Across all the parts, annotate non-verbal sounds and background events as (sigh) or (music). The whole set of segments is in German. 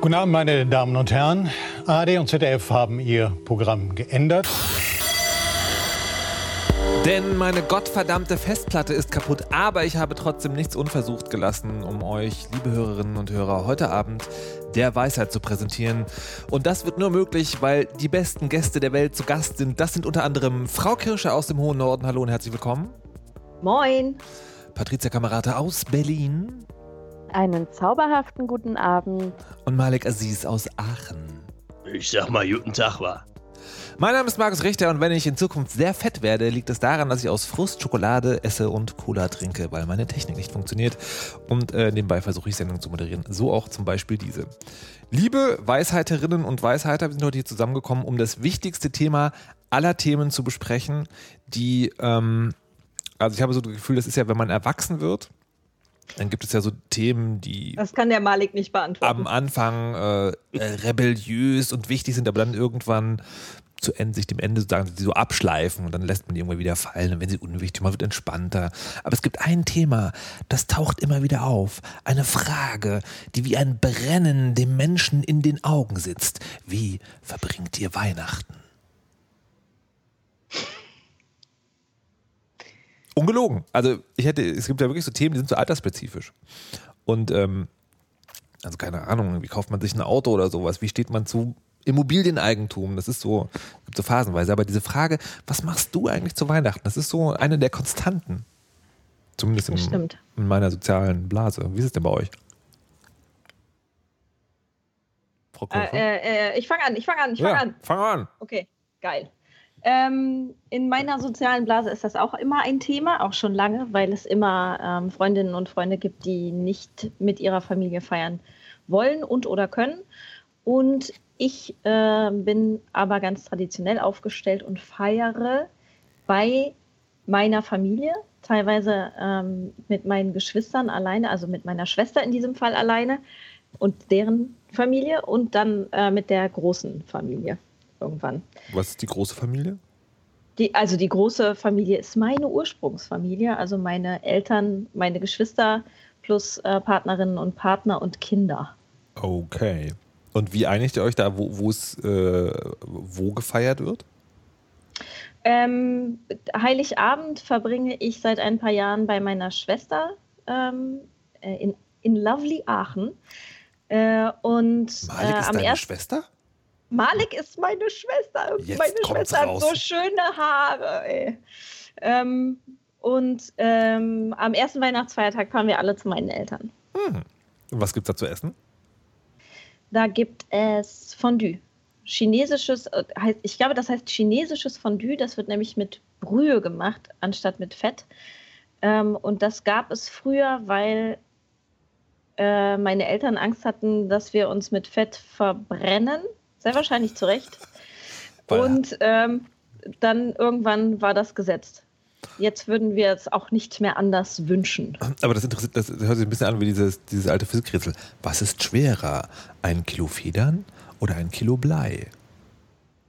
Guten Abend, meine Damen und Herren. ARD und ZDF haben ihr Programm geändert. Denn meine gottverdammte Festplatte ist kaputt, aber ich habe trotzdem nichts unversucht gelassen, um euch, liebe Hörerinnen und Hörer, heute Abend der Weisheit zu präsentieren. Und das wird nur möglich, weil die besten Gäste der Welt zu Gast sind. Das sind unter anderem Frau Kirsche aus dem hohen Norden. Hallo und herzlich willkommen. Moin. Patricia Kamerate aus Berlin. Einen zauberhaften guten Abend. Und Malik Aziz aus Aachen. Ich sag mal, guten Tag war. Mein Name ist Markus Richter und wenn ich in Zukunft sehr fett werde, liegt es daran, dass ich aus Frust Schokolade esse und Cola trinke, weil meine Technik nicht funktioniert. Und äh, nebenbei versuche ich Sendungen zu moderieren. So auch zum Beispiel diese. Liebe Weisheiterinnen und Weisheiter, wir sind heute hier zusammengekommen, um das wichtigste Thema aller Themen zu besprechen, die, ähm, also ich habe so das Gefühl, das ist ja, wenn man erwachsen wird, dann gibt es ja so Themen, die. Das kann der Malik nicht beantworten. Am Anfang äh, rebelliös und wichtig sind, aber dann irgendwann zu Ende, sich dem Ende sozusagen so abschleifen und dann lässt man die irgendwann wieder fallen und wenn sie unwichtig, man wird entspannter. Aber es gibt ein Thema, das taucht immer wieder auf. Eine Frage, die wie ein Brennen dem Menschen in den Augen sitzt. Wie verbringt ihr Weihnachten? Ungelogen. Also ich hätte, es gibt ja wirklich so Themen, die sind so altersspezifisch. Und ähm, also keine Ahnung, wie kauft man sich ein Auto oder sowas? Wie steht man zu Immobilieneigentum? Das ist so, gibt so phasenweise. Aber diese Frage, was machst du eigentlich zu Weihnachten? Das ist so eine der Konstanten. Zumindest in, in meiner sozialen Blase. Wie ist es denn bei euch? Frau Äh, äh, äh, ich fange an, ich fange an, ich fange ja, an. Fang an. Okay, geil. Ähm, in meiner sozialen Blase ist das auch immer ein Thema, auch schon lange, weil es immer ähm, Freundinnen und Freunde gibt, die nicht mit ihrer Familie feiern wollen und oder können. Und ich äh, bin aber ganz traditionell aufgestellt und feiere bei meiner Familie, teilweise ähm, mit meinen Geschwistern alleine, also mit meiner Schwester in diesem Fall alleine und deren Familie und dann äh, mit der großen Familie irgendwann. Was ist die große Familie? Die, also die große Familie ist meine Ursprungsfamilie, also meine Eltern, meine Geschwister plus äh, Partnerinnen und Partner und Kinder. Okay. Und wie einigt ihr euch da, wo es äh, wo gefeiert wird? Ähm, Heiligabend verbringe ich seit ein paar Jahren bei meiner Schwester ähm, äh, in, in Lovely Aachen. Äh, und Malik ist äh, am deine Schwester? Malik ist meine Schwester. Jetzt meine Schwester raus. hat so schöne Haare. Ähm, und ähm, am ersten Weihnachtsfeiertag fahren wir alle zu meinen Eltern. Hm. Was gibt es da zu essen? Da gibt es Fondue. Chinesisches, äh, ich glaube, das heißt chinesisches Fondue. Das wird nämlich mit Brühe gemacht, anstatt mit Fett. Ähm, und das gab es früher, weil äh, meine Eltern Angst hatten, dass wir uns mit Fett verbrennen sehr wahrscheinlich zu Recht. Und ähm, dann irgendwann war das gesetzt. Jetzt würden wir es auch nicht mehr anders wünschen. Aber das interessiert, das hört sich ein bisschen an wie dieses, dieses alte Physikrätsel. Was ist schwerer? Ein Kilo Federn oder ein Kilo Blei?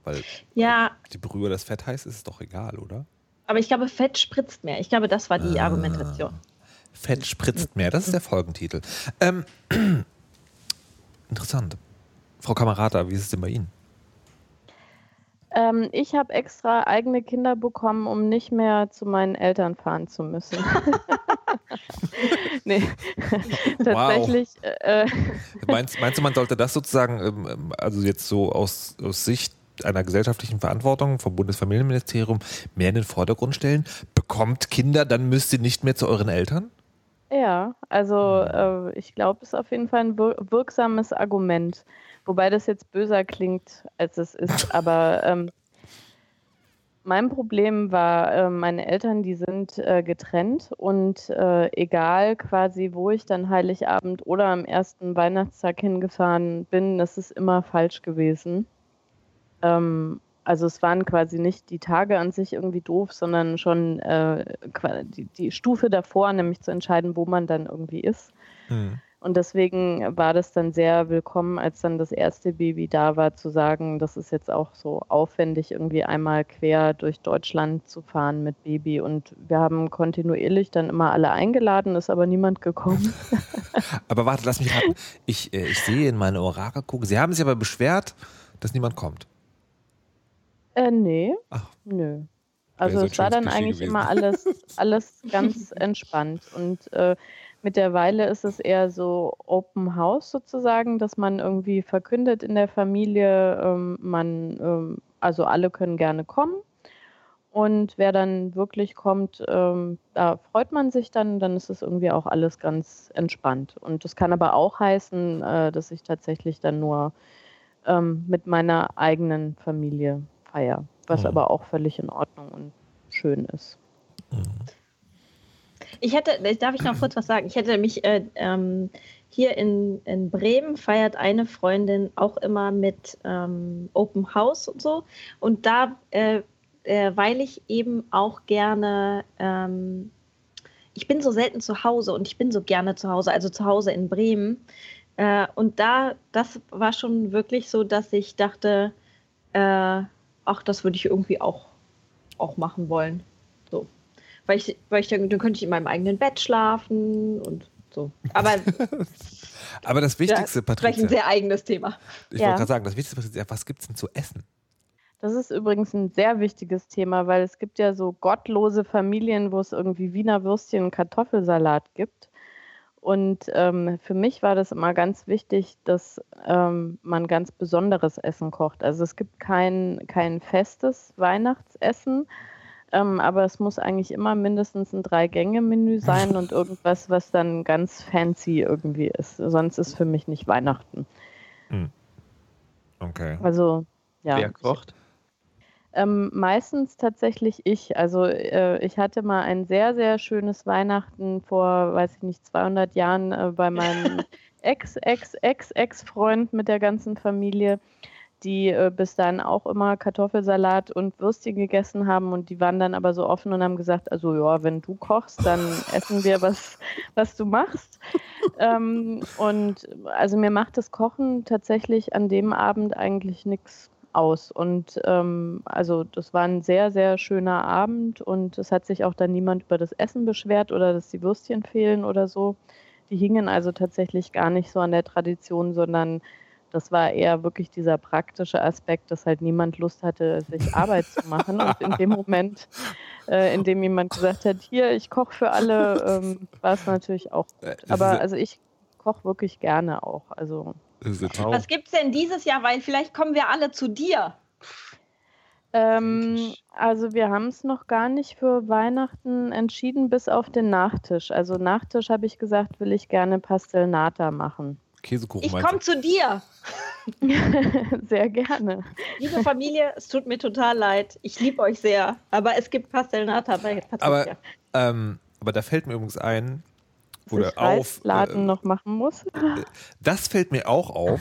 Weil ja, die Brühe das Fett heißt, ist es doch egal, oder? Aber ich glaube, Fett spritzt mehr. Ich glaube, das war die ah, Argumentation. Fett spritzt mehr, das ist der Folgentitel. Ähm, (clears throat) interessant. Frau Kamerata, wie ist es denn bei Ihnen? Ähm, ich habe extra eigene Kinder bekommen, um nicht mehr zu meinen Eltern fahren zu müssen. (laughs) nee, (laughs) tatsächlich. Wow. Äh, meinst, meinst, du, man sollte das sozusagen, ähm, ähm, also jetzt so aus, aus Sicht einer gesellschaftlichen Verantwortung vom Bundesfamilienministerium mehr in den Vordergrund stellen? Bekommt Kinder, dann müsst ihr nicht mehr zu euren Eltern? Ja, also äh, ich glaube, es ist auf jeden Fall ein wirksames Argument. Wobei das jetzt böser klingt, als es ist. (laughs) Aber ähm, mein Problem war, äh, meine Eltern, die sind äh, getrennt und äh, egal quasi, wo ich dann Heiligabend oder am ersten Weihnachtstag hingefahren bin, das ist immer falsch gewesen. Ähm, also es waren quasi nicht die Tage an sich irgendwie doof, sondern schon äh, die, die, Stufe davor, nämlich zu entscheiden, wo man dann irgendwie ist. Mhm. Und deswegen war das dann sehr willkommen, als dann das erste Baby da war, zu sagen, das ist jetzt auch so aufwendig, irgendwie einmal quer durch Deutschland zu fahren mit Baby. Und wir haben kontinuierlich dann immer alle eingeladen, ist aber niemand gekommen. (laughs) aber warte, lass mich raten. Ich, äh, ich sehe in meine Orakelkugel, Sie haben sich aber beschwert, dass niemand kommt. Äh, nee. Ach. Nö. Also es war dann eigentlich gewesen. immer alles, (laughs) alles ganz entspannt. Und äh, Mittlerweile ist es eher so Open House sozusagen, dass man irgendwie verkündet in der Familie, ähm, man, ähm, also alle können gerne kommen. Und wer dann wirklich kommt, ähm, da freut man sich dann, dann ist es irgendwie auch alles ganz entspannt. Und das kann aber auch heißen, äh, dass ich tatsächlich dann nur ähm, mit meiner eigenen Familie feiere, was mhm. aber auch völlig in Ordnung und schön ist. Mhm. Ich hätte, darf ich noch kurz was sagen? Ich hätte mich äh, ähm, hier in, in Bremen feiert eine Freundin auch immer mit ähm, Open House und so. Und da, äh, äh, weil ich eben auch gerne, ähm, ich bin so selten zu Hause und ich bin so gerne zu Hause, also zu Hause in Bremen. Äh, und da, das war schon wirklich so, dass ich dachte, äh, ach, das würde ich irgendwie auch, auch machen wollen weil ich, weil ich dann, dann könnte ich in meinem eigenen Bett schlafen und so. Aber, (laughs) Aber das Wichtigste, ja, Patricia. Vielleicht ein sehr eigenes Thema. Ich ja. wollte gerade sagen, das Wichtigste, Patricia, was gibt es denn zu essen? Das ist übrigens ein sehr wichtiges Thema, weil es gibt ja so gottlose Familien, wo es irgendwie Wiener Würstchen und Kartoffelsalat gibt. Und ähm, für mich war das immer ganz wichtig, dass ähm, man ganz besonderes Essen kocht. Also es gibt kein, kein festes Weihnachtsessen, ähm, aber es muss eigentlich immer mindestens ein Drei-Gänge-Menü sein und (laughs) irgendwas, was dann ganz fancy irgendwie ist. Sonst ist für mich nicht Weihnachten. Hm. Okay. Also, ja. Wer kocht? Ähm, meistens tatsächlich ich. Also äh, ich hatte mal ein sehr, sehr schönes Weihnachten vor, weiß ich nicht, 200 Jahren äh, bei meinem (laughs) Ex-Ex-Ex-Ex-Freund mit der ganzen Familie die äh, bis dann auch immer Kartoffelsalat und Würstchen gegessen haben und die waren dann aber so offen und haben gesagt, also ja, wenn du kochst, dann (laughs) essen wir was, was du machst. ähm, und also mir macht das Kochen tatsächlich an dem Abend eigentlich nichts aus. Und ähm, also das war ein sehr, sehr schöner Abend und es hat sich auch dann niemand über das Essen beschwert oder dass die Würstchen fehlen oder so. Die hingen also tatsächlich gar nicht so an der Tradition, sondern das war eher wirklich dieser praktische Aspekt, dass halt niemand Lust hatte, sich Arbeit zu machen. Und in dem Moment, äh, in dem jemand gesagt hat, hier, ich koche für alle, ähm, war es natürlich auch gut. Aber also ich koche wirklich gerne auch. Also, Was gibt es denn dieses Jahr? Weil vielleicht kommen wir alle zu dir. Ähm, also wir haben es noch gar nicht für Weihnachten entschieden, bis auf den Nachtisch. Also Nachtisch habe ich gesagt, will ich gerne Pastelnata machen. Käsekuchen. Ich komme zu dir. (laughs) sehr gerne. Liebe Familie, es tut mir total leid. Ich liebe euch sehr. Aber es gibt Pastellnata bei Patricia. Aber, ähm, aber da fällt mir übrigens ein, oder ich auf. Laden äh, noch machen muss. Das fällt mir auch auf,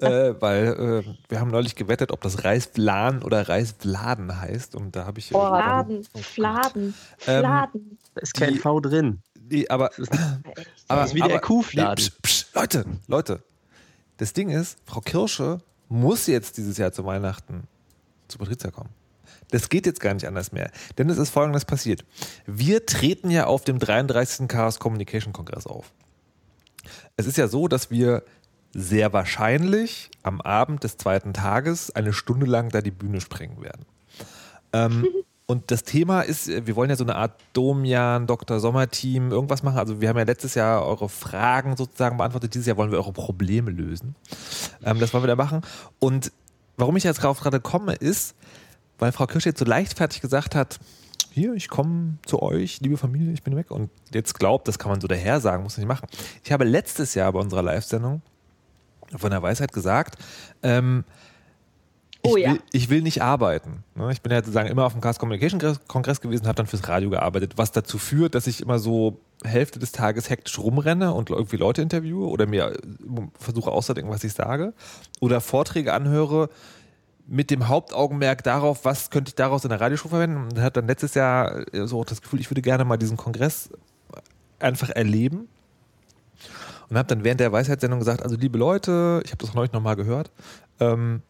äh, weil äh, wir haben neulich gewettet, ob das Reisflan oder Reisfladen heißt. Und da habe ich. Äh, oh, Fladen, Fladen, Fladen. Ähm, da ist kein V drin. Nee, aber. aber das ist wie der Kuhfladen. Nee, psch, psch, Leute, Leute. Das Ding ist, Frau Kirsche muss jetzt dieses Jahr zu Weihnachten zu Patrizia kommen. Das geht jetzt gar nicht anders mehr. Denn es ist folgendes passiert. Wir treten ja auf dem 33. Chaos Communication Kongress auf. Es ist ja so, dass wir sehr wahrscheinlich am Abend des zweiten Tages eine Stunde lang da die Bühne sprengen werden. Ähm, (laughs) und das Thema ist, wir wollen ja so eine Art Domian, Dr. Sommer-Team, irgendwas machen. Also wir haben ja letztes Jahr eure Fragen sozusagen beantwortet. Dieses Jahr wollen wir eure Probleme lösen. Ähm, das wollen wir da machen. Und warum ich jetzt gerade komme, ist, weil Frau Kirsch jetzt so leichtfertig gesagt hat, hier, ich komme zu euch, liebe Familie, ich bin weg. Und jetzt glaubt, das kann man so daher sagen, muss nicht machen. Ich habe letztes Jahr bei unserer Live-Sendung von der Weisheit gesagt, ähm, ich, oh, ja. will, ich will nicht arbeiten. Ne? Ich bin ja sozusagen immer auf dem Cast Communication Kongress gewesen, habe dann fürs Radio gearbeitet, was dazu führt, dass ich immer so Hälfte des Tages hektisch rumrenne und irgendwie Leute interviewe oder mir äh, versuche auszudenken, was ich sage oder Vorträge anhöre, mit dem Hauptaugenmerk darauf, was könnte ich daraus in der Radioshow verwenden. Und hat dann letztes Jahr so das Gefühl, ich würde gerne mal diesen Kongress einfach erleben. und habe dann während der Weisheitssendung gesagt, also liebe Leute, ich habe das neulich nochmal gehört, ähm,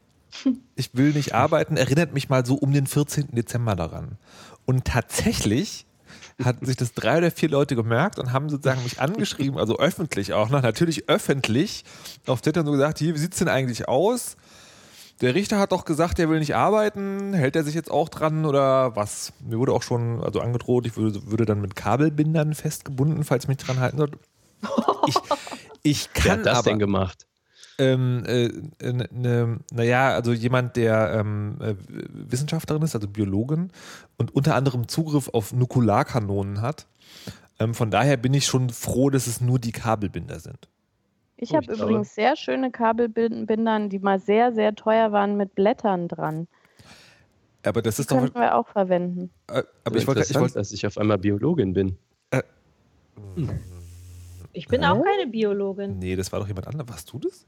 ich will nicht arbeiten, erinnert mich mal so um den 14. Dezember daran. Und tatsächlich hatten sich das drei oder vier Leute gemerkt und haben sozusagen mich angeschrieben, also öffentlich auch, ne? natürlich öffentlich, auf Twitter so gesagt, hier, wie sieht es denn eigentlich aus? Der Richter hat doch gesagt, er will nicht arbeiten. Hält er sich jetzt auch dran oder was? Mir wurde auch schon also angedroht, ich würde, würde dann mit Kabelbindern festgebunden, falls ich mich dran halten sollte. Ich, ich kann Wer hat das aber, denn gemacht? Ähm, äh, ne, naja, also jemand, der ähm, äh, Wissenschaftlerin ist, also Biologin und unter anderem Zugriff auf Nukularkanonen hat. Ähm, von daher bin ich schon froh, dass es nur die Kabelbinder sind. Ich habe übrigens sehr schöne Kabelbindern, die mal sehr, sehr teuer waren mit Blättern dran. Aber das Die ist doch. könnten wir auch verwenden. Äh, aber So ich wollte, ich wollte, dass ich auf einmal Biologin bin. Ich bin auch keine Biologin. nee, das war doch jemand anderes. Warst du das?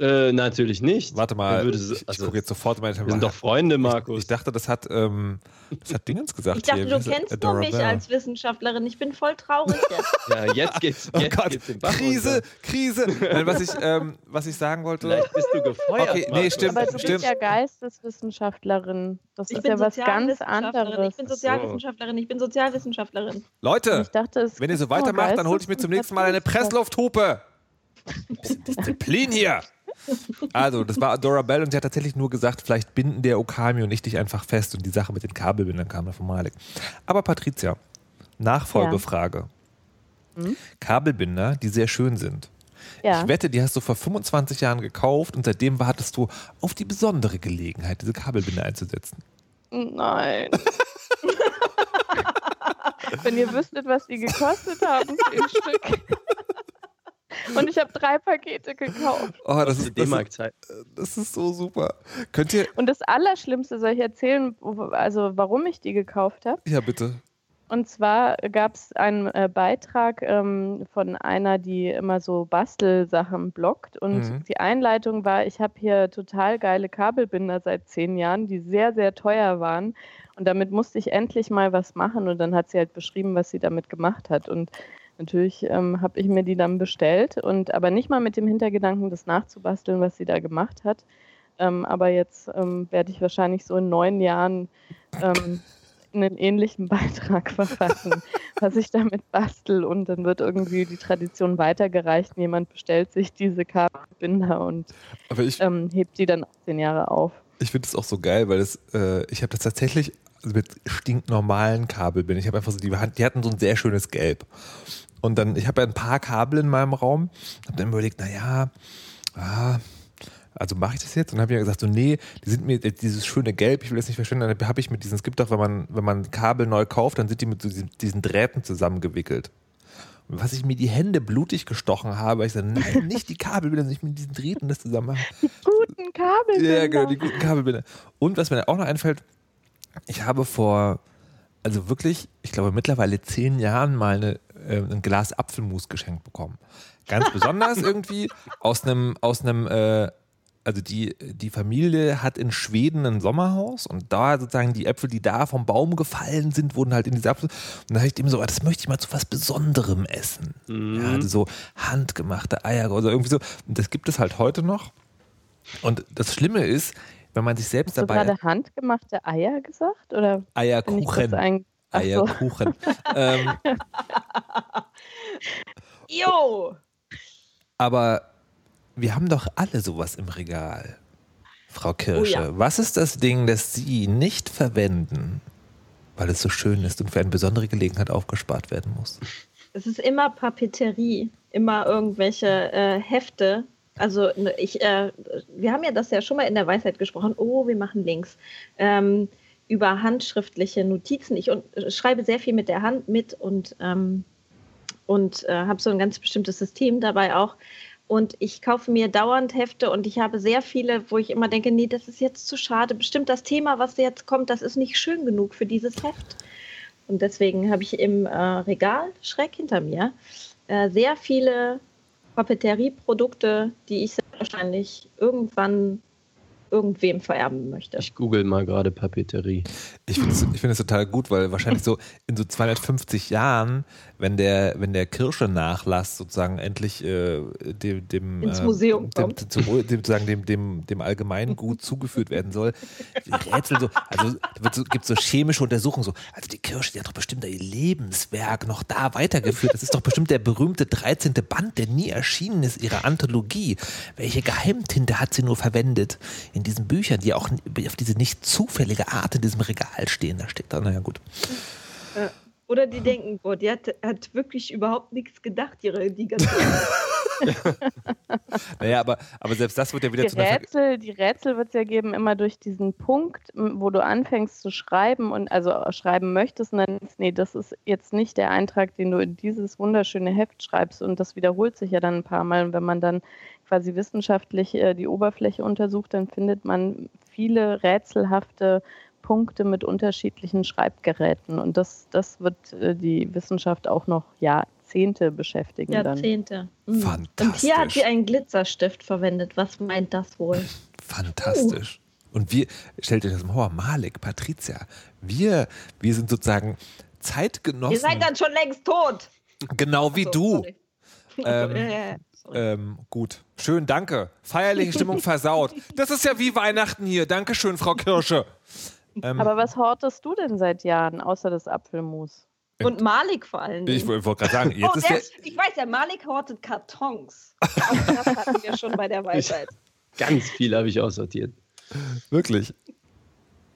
Äh, natürlich nicht. Warte mal, Wer würde ich, ich also, gucke jetzt sofort meine Wir sind doch Freunde, Ich, Markus. ich dachte, das hat, ähm, das hat Dingens (laughs) gesagt. Ich dachte, hier. du kennst nur mich Bell. als Wissenschaftlerin. Ich bin voll traurig (laughs) jetzt. ja, jetzt geht's, Oh jetzt Gott, geht's den Bach Krise, runter. Krise. Nein, was, ich, ähm, was ich sagen wollte. Vielleicht bist du gefeuert. Okay, nee, stimmt. Aber du stimmt. bist ja Geisteswissenschaftlerin. Das Ich ist bin ja was ganz Sozialwissenschaftlerin. anderes. Ich bin Sozialwissenschaftlerin. Ich bin Sozialwissenschaftlerin. Leute, ich dachte, es wenn ihr so weitermacht, dann hole ich mir zum nächsten Mal eine Presslufthupe. Bisschen (laughs) Disziplin hier. Also, das war Adora Bell und sie hat tatsächlich nur gesagt, vielleicht binden der Okami und ich dich einfach fest. Und die Sache mit den Kabelbindern kam von Malik. Aber Patricia, Nachfolgefrage. Hm? Kabelbinder, die sehr schön sind. Ja. Ich wette, die hast du vor 25 Jahren gekauft und seitdem wartest du auf die besondere Gelegenheit, diese Kabelbinder einzusetzen. Nein. (laughs) Wenn ihr wüsstet, was die gekostet haben, zehn Stück. (laughs) Und ich habe drei Pakete gekauft. Oh, das das, ist, D-Mark-Zeit. das ist so super. Könnt ihr, Und das Allerschlimmste soll ich erzählen, also warum ich die gekauft habe. ja bitte. Und zwar gab es einen äh, Beitrag ähm, von einer, die immer so Bastelsachen bloggt. Und Mhm. die Einleitung war, ich habe hier total geile Kabelbinder seit zehn Jahren, die sehr, sehr teuer waren. Und damit musste ich endlich mal was machen. Und dann hat sie halt beschrieben, was sie damit gemacht hat. Und natürlich ähm, habe ich mir die dann bestellt. Und aber nicht mal mit dem Hintergedanken, das nachzubasteln, was sie da gemacht hat. Ähm, aber jetzt ähm, werde ich wahrscheinlich so in neun Jahren ähm, einen ähnlichen (laughs) Beitrag verfassen, was ich damit bastel und dann wird irgendwie die Tradition weitergereicht. Jemand bestellt sich diese Kabelbinder und Aber ich, ähm, hebt die dann 18 Jahre auf. ich finde es auch so geil, weil das, äh, ich habe das tatsächlich mit stinknormalen Kabelbindern. Ich habe einfach so, die, die hatten so ein sehr schönes Gelb. Und dann, ich habe ja ein paar Kabel in meinem Raum, habe dann überlegt, naja, ah, also mache ich das jetzt? Und habe mir gesagt, so, nee, die sind mir, dieses schöne Gelb, ich will das nicht verschwinden, dann habe ich mit diesen, es gibt doch, wenn man, wenn man Kabel neu kauft, dann sind die mit so diesen, diesen Drähten zusammengewickelt. Und was ich mir die Hände blutig gestochen habe, ich sage, nein, (laughs) nicht die Kabel, sondern ich mit diesen Drähten das zusammen mache. Guten Kabelbinder. Ja, genau, die guten Kabelbinder. Und was mir auch noch einfällt, ich habe vor, also wirklich, ich glaube mittlerweile zehn Jahren mal eine, äh, ein Glas Apfelmus geschenkt bekommen. Ganz besonders (laughs) irgendwie aus einem, aus einem, äh, also die, die Familie hat in Schweden ein Sommerhaus und da sozusagen die Äpfel, die da vom Baum gefallen sind, wurden halt in diese Apfel. Und da habe ich dem so, ah, das möchte ich mal zu was Besonderem essen. Ja, also so handgemachte Eier oder irgendwie so. Und das gibt es halt heute noch. Und das Schlimme ist, wenn man sich selbst Hast du dabei gerade handgemachte Eier gesagt? Oder Eierkuchen. Eierkuchen. ähm, (laughs) Jo! aber wir haben doch alle sowas im Regal, Frau Kirsche. Oh ja. Was ist das Ding, das Sie nicht verwenden, weil es so schön ist und für eine besondere Gelegenheit aufgespart werden muss? Es ist immer Papeterie, immer irgendwelche äh, Hefte. Also ne, ich, äh, wir haben ja das ja schon mal in der Weisheit gesprochen. Oh, wir machen Links ähm, über handschriftliche Notizen. Ich und, schreibe sehr viel mit der Hand mit und ähm, und äh, habe so ein ganz bestimmtes System dabei auch. Und ich kaufe mir dauernd Hefte und ich habe sehr viele, wo ich immer denke, nee, das ist jetzt zu schade. Bestimmt das Thema, was jetzt kommt, das ist nicht schön genug für dieses Heft. Und deswegen habe ich im äh, Regal schräg hinter mir äh, sehr viele Papeterieprodukte, die ich wahrscheinlich irgendwann irgendwem vererben möchte. Ich google mal gerade Papeterie. Ich finde es find total gut, weil wahrscheinlich so in so 250 Jahren, wenn der, wenn der Kirche-Nachlass sozusagen endlich äh, dem, dem, Ins äh, Museum dem, kommt. dem, dem, sozusagen dem, dem, dem Allgemeingut zugeführt werden soll, Rätsel so, also so, gibt so chemische Untersuchungen so, also die Kirche, die hat doch bestimmt ihr Lebenswerk noch da weitergeführt. Das ist doch bestimmt der berühmte 13. Band, der nie erschienen ist, ihrer Anthologie. Welche Geheimtinte hat sie nur verwendet in diesen Büchern, die auch auf diese nicht zufällige Art in diesem Regal stehen? Da steht da, naja gut. Oder die denken, boah, die hat, hat wirklich überhaupt nichts gedacht, ihre, die ganze (laughs) Naja, aber, aber selbst das wird ja wieder Die zu einer Ver Rätsel, die Rätsel wird es ja geben immer durch diesen Punkt, wo du anfängst zu schreiben und also schreiben möchtest und dann, nee, das ist jetzt nicht der Eintrag, den du in dieses wunderschöne Heft schreibst und das wiederholt sich ja dann ein paar Mal und wenn man dann quasi wissenschaftlich äh, die Oberfläche untersucht, dann findet man viele rätselhafte Punkte mit unterschiedlichen Schreibgeräten und das, das wird äh, die Wissenschaft auch noch Jahrzehnte beschäftigen dann. Jahrzehnte. Mhm. Und Fantastisch. hier hat sie einen Glitzerstift verwendet. Was meint das wohl? Fantastisch. Und wir, stellt euch das mal vor, Malik, Patricia, wir, wir sind sozusagen Zeitgenossen. Ihr seid dann schon längst tot. genau wie So, du. Ähm, (laughs) Ähm, gut. Schön, danke. Feierliche Stimmung (laughs) versaut. Das ist ja wie Weihnachten hier. Dankeschön, Frau Kirsche. Ähm, Aber was hortest du denn seit Jahren, außer das Apfelmus? Und Malik vor allen Dingen. ich wollte gerade sagen, jetzt oh, ist der, ich weiß ja, Malik hortet Kartons. Auch (laughs) das hatten wir schon bei der Weisheit. Ganz viel habe ich aussortiert. wirklich.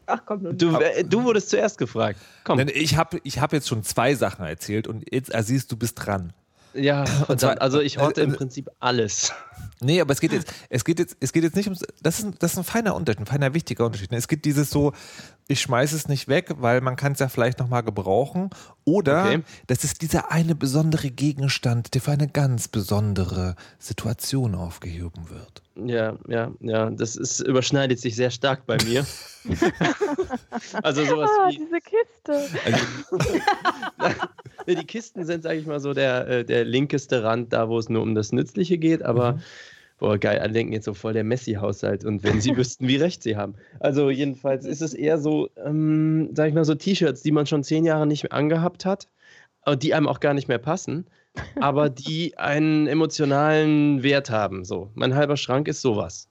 Ach komm, nun. Du, äh, du wurdest zuerst gefragt. Komm. Denn ich habe ich hab jetzt schon zwei Sachen erzählt und jetzt, Aziz, du bist dran. Ja, (laughs) zwar- verdammt. Also ich horte im äh, Prinzip alles. Nee, aber es geht jetzt, es geht jetzt, es geht jetzt nicht ums, das ist, das ist ein feiner Unterschied, ein feiner wichtiger Unterschied. Es gibt dieses so, ich schmeiße es nicht weg, weil man kann es ja vielleicht nochmal gebrauchen. Oder Okay. das ist dieser eine besondere Gegenstand, der für eine ganz besondere Situation aufgehoben wird. Ja, ja, ja. Das ist, überschneidet sich sehr stark bei mir. (laughs) also sowas Ah, wie. diese Kiste. Ja, (laughs) die Kisten sind, sage ich mal, so der, äh, der linkeste Rand, da wo es nur um das Nützliche geht, aber boah, geil, alle denken jetzt so voll der Messi-Haushalt und wenn sie (laughs) wüssten, wie recht sie haben. Also jedenfalls ist es eher so, ähm, sag ich mal, so T-Shirts, die man schon zehn Jahre nicht mehr angehabt hat, die einem auch gar nicht mehr passen, aber die einen emotionalen Wert haben. So, mein halber Schrank ist sowas.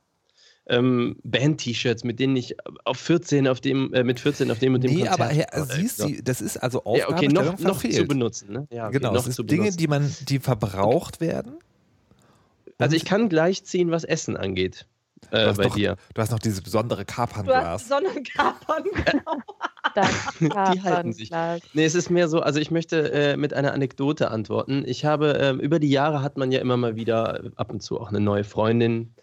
Ähm, Band-T-Shirts, mit denen ich auf 14 auf dem, äh, mit 14 auf dem und dem Nee, Konzert aber Herr war. Aziz, Ja. Sie, das ist also Ja, okay, noch, noch zu benutzen. Ne? Ja, okay, genau, noch zu Dinge, benutzen. die man, die verbraucht werden. Also ich kann gleich ziehen, was Essen angeht. Du Äh, hast bei doch, dir. Du hast noch dieses besondere Du hast Kapern-Glas. Sonnenkapern. Genau. (laughs) Das halten sich. Kapernglas. Nee, es ist mehr so, also ich möchte äh, mit einer Anekdote antworten. Ich habe, ähm, über die Jahre hat man ja immer mal wieder äh, ab und zu auch eine neue Freundin.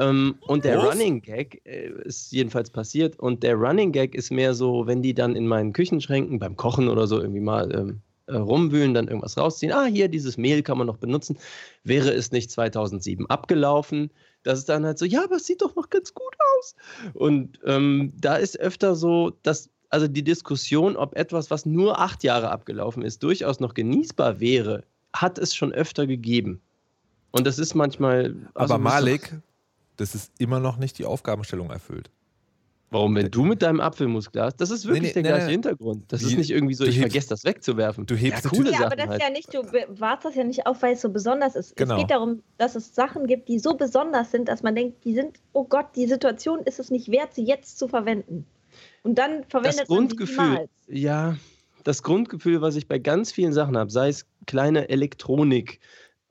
Ähm, und der Was? Running Gag äh, ist jedenfalls passiert. Und der Running Gag ist mehr so, wenn die dann in meinen Küchenschränken beim Kochen oder so irgendwie mal ähm, äh, rumwühlen, dann irgendwas rausziehen. Ah, hier, dieses Mehl kann man noch benutzen. Wäre es nicht 2007 abgelaufen? Das ist dann halt so, ja, aber es sieht doch noch ganz gut aus. Und ähm, da ist öfter so, dass also die Diskussion, ob etwas, was nur acht Jahre abgelaufen ist, durchaus noch genießbar wäre, hat es schon öfter gegeben. Und das ist manchmal. also Aber Malik, das ist immer noch nicht die Aufgabenstellung erfüllt. Warum, wenn du mit deinem Apfelmusglas, das ist wirklich Nee, nee, der nee, gleiche nee. Hintergrund. Das ist nicht irgendwie so, ich hebst- vergesse das wegzuwerfen. du hebst ja, coole Ja, aber Sachen das ist halt. ja nicht, du bewahrst das ja nicht auf, weil es so besonders ist. Genau. Es geht darum, dass es Sachen gibt, die so besonders sind, dass man denkt, die sind, oh Gott, die Situation ist es nicht wert, sie jetzt zu verwenden. Und dann verwendet das man Grundgefühl, sie niemals. ja, das Grundgefühl, was ich bei ganz vielen Sachen habe, sei es kleine Elektronik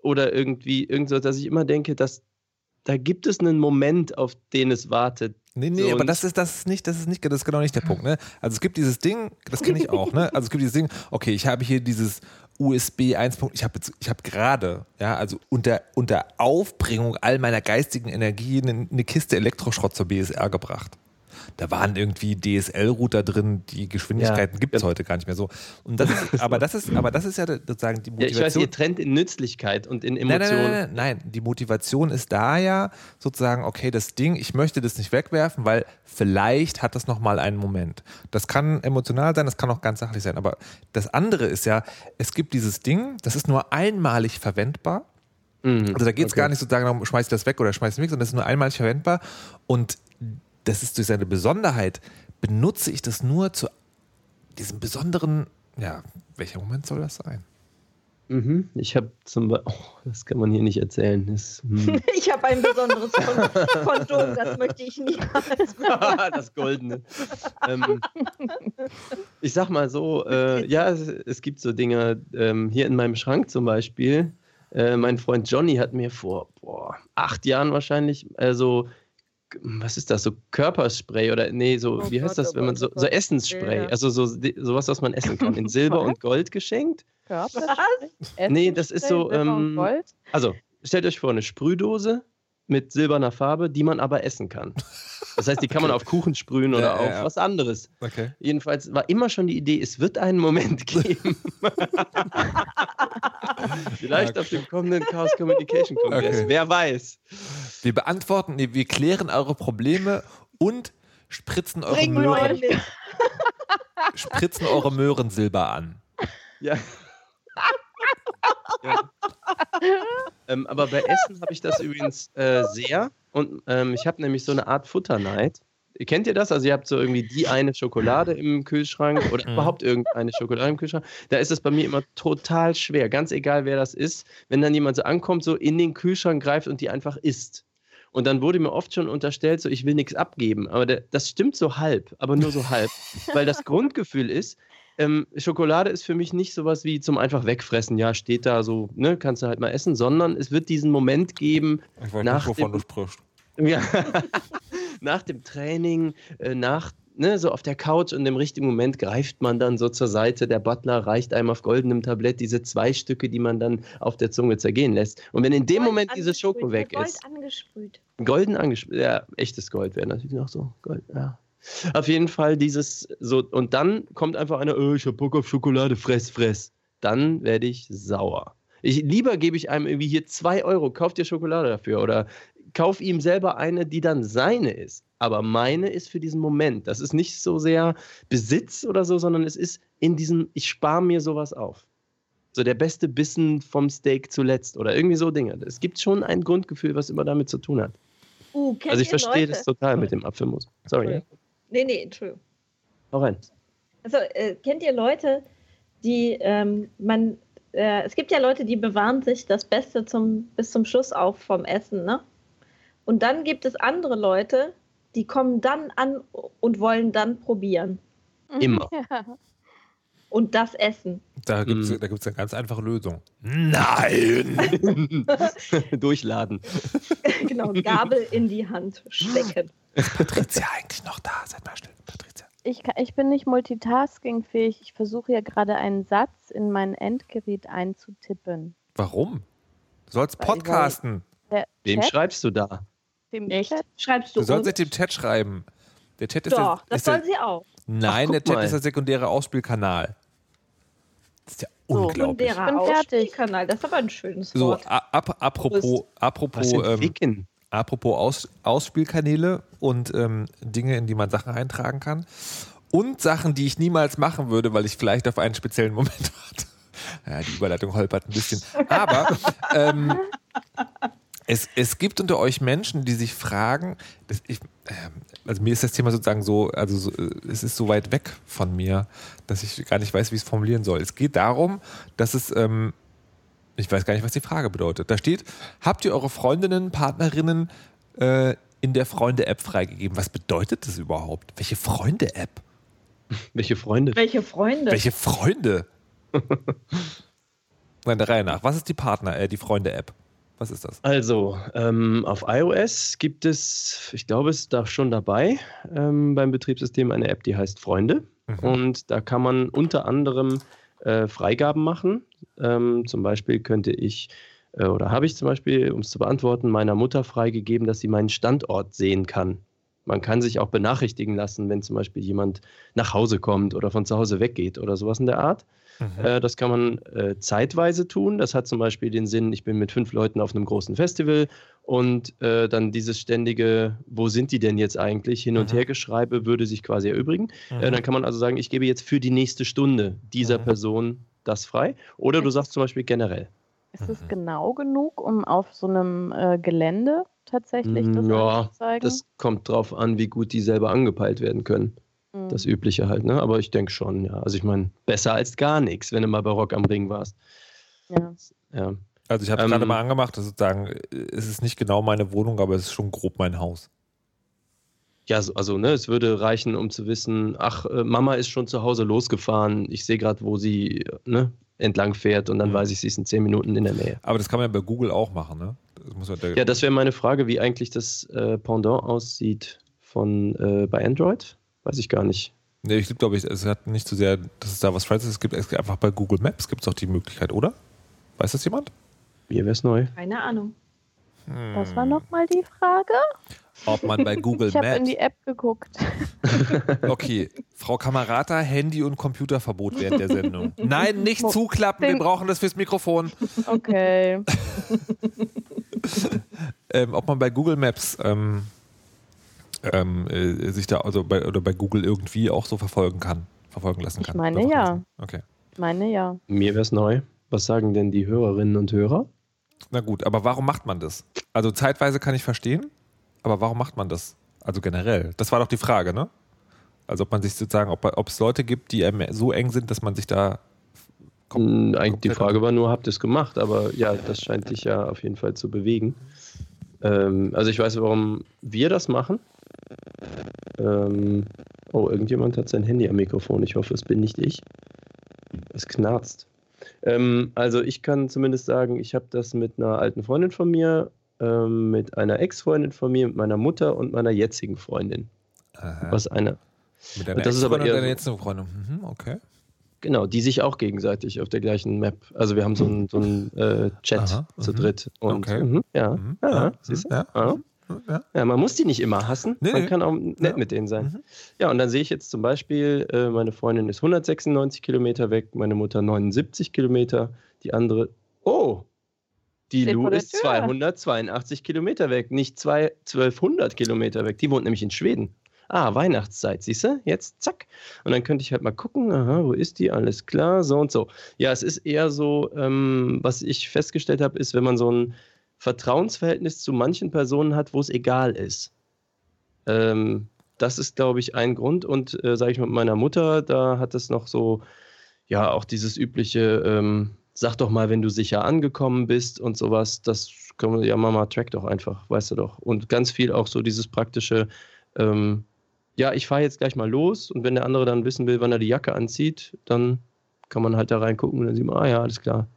oder irgendwie irgend so, dass ich immer denke, dass da gibt es einen Moment, auf den es wartet. Nee, nee, So, aber das ist, das ist nicht, das ist nicht, das ist genau nicht der Punkt, ne? Also es gibt dieses Ding, das kenne ich auch, ne? Also es gibt dieses Ding, okay, ich habe hier dieses USB 1. Ich habe ich habe gerade, ja, also unter, unter Aufbringung all meiner geistigen Energie eine, eine Kiste Elektroschrott zur BSR gebracht. Da waren irgendwie DSL-Router drin, die Geschwindigkeiten Ja, gibt es genau. heute gar nicht mehr so. Und das ist, aber das ist, aber das ist ja sozusagen die Ja, Motivation. ich weiß, ihr trennt in Nützlichkeit und in Nein, Emotionen. nein, nein, nein, nein. Die Motivation ist da ja sozusagen, okay, das Ding, ich möchte das nicht wegwerfen, weil vielleicht hat das nochmal einen Moment. Das kann emotional sein, das kann auch ganz sachlich sein. Aber das andere ist ja, es gibt dieses Ding, das ist nur einmalig verwendbar. Mhm, Also da geht es okay. gar nicht sozusagen darum, schmeiß ich das weg oder schmeiß ich es weg, sondern das ist nur einmalig verwendbar. Und das ist durch seine Besonderheit, benutze ich das nur zu diesem besonderen, ja, welcher Moment soll das sein? Mhm. Ich habe zum Beispiel, oh, das kann man hier nicht erzählen. Das, hm. (laughs) Ich habe ein besonderes Kon- Kondom, das möchte ich niemals. (laughs) das Goldene. Ähm, ich sag mal so, äh, ja, es, es gibt so Dinge, ähm, hier in meinem Schrank zum Beispiel. Äh, mein Freund Johnny hat mir vor boah, acht Jahren wahrscheinlich, also, was ist das, so Körperspray oder, nee, so, Oh wie heißt Gott, das, oh wenn man so, oh so. Essensspray, Ja. also so, sowas, was man essen kann, in (laughs) Silber und Gold geschenkt. Körperspray? (laughs) Nee, das ist so, ähm, Gold? Also, stellt euch vor, eine Sprühdose mit silberner Farbe, die man aber essen kann. (laughs) Das heißt, die kann man auf Kuchen sprühen oder Ja, auf ja. was anderes. Okay. Jedenfalls war immer schon die Idee, es wird einen Moment geben. (laughs) Vielleicht auf dem kommenden Chaos Communication Kongress. Okay. Wer weiß. Wir beantworten, nee, wir klären eure Probleme und spritzen eure, Bring Möhren, spritzen eure Möhrensilber an. Ja. Ja. ähm, aber bei Essen habe ich das übrigens äh, sehr. Und ähm, ich habe nämlich so eine Art Futterneid. Kennt ihr das? Also ihr habt so irgendwie die eine Schokolade im Kühlschrank oder Mhm. überhaupt irgendeine Schokolade im Kühlschrank. Da ist es bei mir immer total schwer, ganz egal wer das ist, wenn dann jemand so ankommt, so in den Kühlschrank greift und die einfach isst. Und dann wurde mir oft schon unterstellt, so ich will nichts abgeben. Aber der, das stimmt so halb, aber nur so halb. (laughs) Weil das Grundgefühl ist, ähm, Schokolade ist für mich nicht sowas wie zum einfach wegfressen. Ja, steht da so, ne, kannst du halt mal essen, sondern es wird diesen Moment geben, Ich weiß Nach nicht, wovon dem- du sprichst. ja, (laughs) nach dem Training, äh, nach, ne, so auf der Couch und im richtigen Moment greift man dann so zur Seite. Der Butler reicht einem auf goldenem Tablett diese zwei Stücke, die man dann auf der Zunge zergehen lässt. Und wenn in dem Gold Moment dieses Schoko angesprüht, weg Gold ist, angesprüht. golden angespielt, ja, echtes Gold wäre natürlich noch so. Gold, ja. Auf jeden Fall dieses so, und dann kommt einfach einer, oh, ich hab Bock auf Schokolade, fress, fress. Dann werde ich sauer. Ich, lieber gebe ich einem irgendwie hier zwei Euro, kauf dir Schokolade dafür oder kauf ihm selber eine, die dann seine ist. Aber meine ist für diesen Moment. Das ist nicht so sehr Besitz oder so, sondern es ist in diesem, ich spare mir sowas auf. So der beste Bissen vom Steak zuletzt oder irgendwie so Dinge. Es gibt schon ein Grundgefühl, was immer damit zu tun hat. Uh, Also ich verstehe Leute? das total mit dem Apfelmus. Sorry. Ja. Nee, nee, Entschuldigung. Hau rein. Also, äh, kennt ihr Leute, die ähm, man, äh, es gibt ja Leute, die bewahren sich das Beste zum, bis zum Schluss auf vom Essen, ne? Und dann gibt es andere Leute, die kommen dann an und wollen dann probieren Immer. (laughs) Ja. und das essen. Da gibt es Mhm. da gibt's eine ganz einfache Lösung. Nein! (laughs) Durchladen. (laughs) genau, Gabel in die Hand stecken. Ist Patricia eigentlich noch da? Seid mal still, Patricia. Ich, kann, ich bin nicht multitaskingfähig. Ich versuche ja gerade einen Satz in mein Endgerät einzutippen. Warum? Du sollst Weil- podcasten. Der Wem schreibst du da? dem Echt? Chat, Schreibst du Du sollst nicht dem Chat schreiben. Der Chat ist Doch, der, das ist der, soll sie auch. Nein, Ach, der Chat mal. ist der sekundäre Ausspielkanal. Das ist ja So, unglaublich. Und Ich bin der fertig. Ausspielkanal, das ist aber ein schönes So, Wort. a- ap apropos, apropos, Was ähm? Apropos Aus Ausspielkanäle und ähm, Dinge, in die man Sachen eintragen kann. Und Sachen, die ich niemals machen würde, weil ich vielleicht auf einen speziellen Moment (laughs) warte. Ja, die Überleitung holpert ein bisschen. Aber ähm, es, es gibt unter euch Menschen, die sich fragen, ich, ähm, also mir ist das Thema sozusagen so, also so, äh, es ist so weit weg von mir, dass ich gar nicht weiß, wie ich es formulieren soll. Es geht darum, dass es, ähm, ich weiß gar nicht, was die Frage bedeutet. Da steht, habt ihr eure Freundinnen, Partnerinnen äh, in der Freunde-App freigegeben? Was bedeutet das überhaupt? Welche Freunde-App? (laughs) Welche Freunde? Welche Freunde? Welche Freunde? (laughs) Nein, der Reihe nach. Was ist die Partner, äh, die Freunde-App? Was ist das? Also, ähm, auf iOS gibt es, ich glaube, es ist da schon dabei, ähm, beim Betriebssystem eine App, die heißt Freunde. Mhm. Und da kann man unter anderem äh, Freigaben machen. Ähm, zum Beispiel könnte ich, äh, oder habe ich zum Beispiel, um es zu beantworten, meiner Mutter freigegeben, dass sie meinen Standort sehen kann. Man kann sich auch benachrichtigen lassen, wenn zum Beispiel jemand nach Hause kommt oder von zu Hause weggeht oder sowas in der Art. Mhm. Äh, das kann man äh, zeitweise tun. Das hat zum Beispiel den Sinn, ich bin mit fünf Leuten auf einem großen Festival und äh, dann dieses ständige, wo sind die denn jetzt eigentlich, hin und Mhm. her geschreibe, würde sich quasi erübrigen. Mhm. Äh, dann kann man also sagen, ich gebe jetzt für die nächste Stunde dieser Mhm. Person das frei. Oder du sagst zum Beispiel generell. ist es Mhm. genau genug, um auf so einem äh, Gelände tatsächlich das Mm, ja, das kommt drauf an, wie gut die selber angepeilt werden können. Hm. Das Übliche halt, ne? Aber ich denke schon, ja. Also ich meine, besser als gar nichts, wenn du mal bei Rock am Ring warst. ja. Ja. Also ich habe Ähm, gerade mal angemacht, sozusagen, äh, es ist nicht genau meine Wohnung, aber es ist schon grob mein Haus. Ja, so, also ne, es würde reichen, um zu wissen, ach, äh, Mama ist schon zu Hause losgefahren, ich sehe gerade, wo sie äh, ne, entlang fährt und dann Mhm. weiß ich, sie ist in zehn Minuten in der Nähe. Aber das kann man ja bei Google auch machen, ne? Das muss ja, das wäre meine Frage, wie eigentlich das äh, Pendant aussieht von äh, bei Android. Weiß ich gar nicht. nee, ich glaube, ich, es hat nicht so sehr, dass es da was. Es gibt es gibt einfach bei Google Maps gibt es doch die Möglichkeit, oder? Weiß das jemand? Mir wäre es neu. Keine Ahnung. Was war nochmal die Frage? Ob man bei (laughs) Google Ich habe in Maps. die App geguckt. (laughs) Okay, Frau Kamerata, Handy- und Computerverbot während der Sendung. Nein, nicht zuklappen, wir brauchen das fürs Mikrofon. Okay. (laughs) ähm, ob man bei Google Maps ähm, ähm, äh, sich da also bei, oder bei Google irgendwie auch so verfolgen kann, verfolgen lassen Ich kann. meine, Überwachen ja. lassen. Okay. Ich meine ja. Mir wäre es neu. Was sagen denn die Hörerinnen und Hörer? Na gut, aber warum macht man das? Also zeitweise kann ich verstehen, aber warum macht man das? Also generell. Das war doch die Frage, ne? Also ob man sich sozusagen, ob, ob es Leute gibt, die einem so eng sind, dass man sich da Hm, Eigentlich die Frage war nur, habt ihr es gemacht? Aber ja, das scheint dich ja auf jeden Fall zu bewegen. Ähm, also ich weiß, warum wir das machen. Ähm, oh, irgendjemand hat sein Handy am Mikrofon. Ich hoffe, es bin nicht ich. Es knarzt. Ähm, also ich kann zumindest sagen, ich habe das mit einer alten Freundin von mir, ähm, mit einer Ex-Freundin von mir, mit meiner Mutter und meiner jetzigen Freundin. Aha. Was eine, mit deiner das ist aber Ex-Freundin und deiner jetzigen Freundin. Mhm, okay. Genau, die sich auch gegenseitig auf der gleichen Map. Also wir haben so einen so einen, äh, Chat Aha, zu mhm. dritt. Und, Okay. mhm, ja, Mhm, ja, ja, siehst du? ja, Ja. Ja. Ja, man muss die nicht immer hassen. Nee, man nee. kann auch nett Ja. mit denen sein. Mhm. Ja, und dann sehe ich jetzt zum Beispiel, äh, meine Freundin ist 196 Kilometer weg, meine Mutter 79 Kilometer, die andere, oh, die Steht Lu ist Tür. 282 Kilometer weg, nicht zwei, 1200 Kilometer weg. Die wohnt nämlich in Schweden. Ah, Weihnachtszeit, siehst du? Jetzt zack. Und dann könnte ich halt mal gucken, aha, wo ist die? Alles klar, so und so. Ja, es ist eher so, ähm, was ich festgestellt habe, ist, wenn man so ein Vertrauensverhältnis zu manchen Personen hat, wo es egal ist. Ähm, das ist, glaube ich, ein Grund. Und äh, sage ich mal, mit meiner Mutter, da hat es noch so, ja, auch dieses übliche, ähm, sag doch mal, wenn du sicher angekommen bist und sowas, das kann man, ja, Mama, track doch einfach, weißt du doch. Und ganz viel auch so dieses praktische, ähm, ja, ich fahre jetzt gleich mal los und wenn der andere dann wissen will, wann er die Jacke anzieht, dann kann man halt da reingucken und dann sieht man, ah ja, alles klar.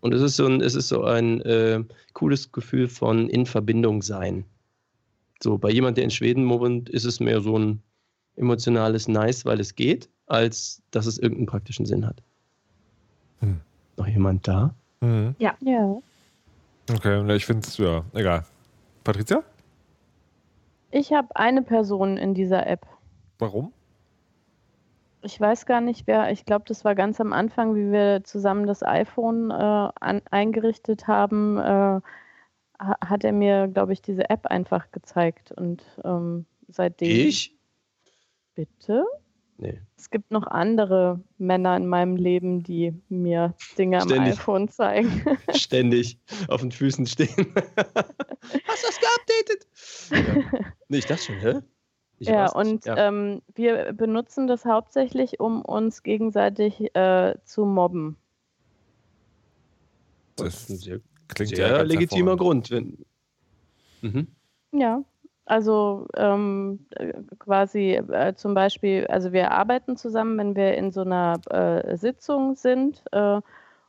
Und es ist so ein, es ist so ein äh, cooles Gefühl von in Verbindung sein. So, bei jemand, der in Schweden wohnt, ist es mehr so ein emotionales Nice, weil es geht, als dass es irgendeinen praktischen Sinn hat. Hm. Noch jemand da? Mhm. Ja. Okay, na, ich finde es, ja, egal. Patricia? Ich habe eine Person in dieser App. Warum? Ich weiß gar nicht, wer, ich glaube, das war ganz am Anfang, wie wir zusammen das iPhone äh, an, eingerichtet haben, äh, ha- hat er mir, glaube ich, diese App einfach gezeigt. Und ähm, seitdem. Ich? Bitte? Nee. Es gibt noch andere Männer in meinem Leben, die mir Dinge am Ständig. iPhone zeigen. (laughs) Ständig auf den Füßen stehen. (laughs) Hast du das geupdatet? Ja. Nee, ich dachte schon, hä? Ich ja, und ja. Ähm, wir benutzen das hauptsächlich, um uns gegenseitig äh, zu mobben. das ist ein Das sehr, klingt ja sehr ganz legitimer. Grund. Wenn, mhm. Ja, also ähm, äh, quasi äh, zum Beispiel, also wir arbeiten zusammen, wenn wir in so einer äh, Sitzung sind äh,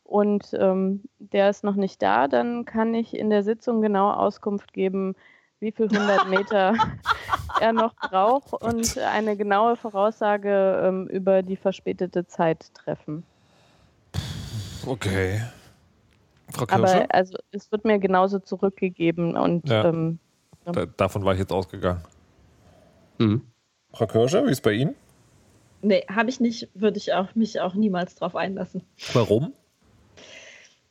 und ähm, der ist noch nicht da, dann kann ich in der Sitzung genau Auskunft geben, wie viel 100 Meter (laughs) er noch braucht und eine genaue Voraussage ähm, über die verspätete Zeit treffen. Okay. Frau Kirsche? Aber also es wird mir genauso zurückgegeben und Ja. ähm, Da, davon war ich jetzt ausgegangen. Mhm. Frau Kirsche, wie ist bei Ihnen? Nee, habe ich nicht, würde ich auch, mich auch niemals drauf einlassen. Warum?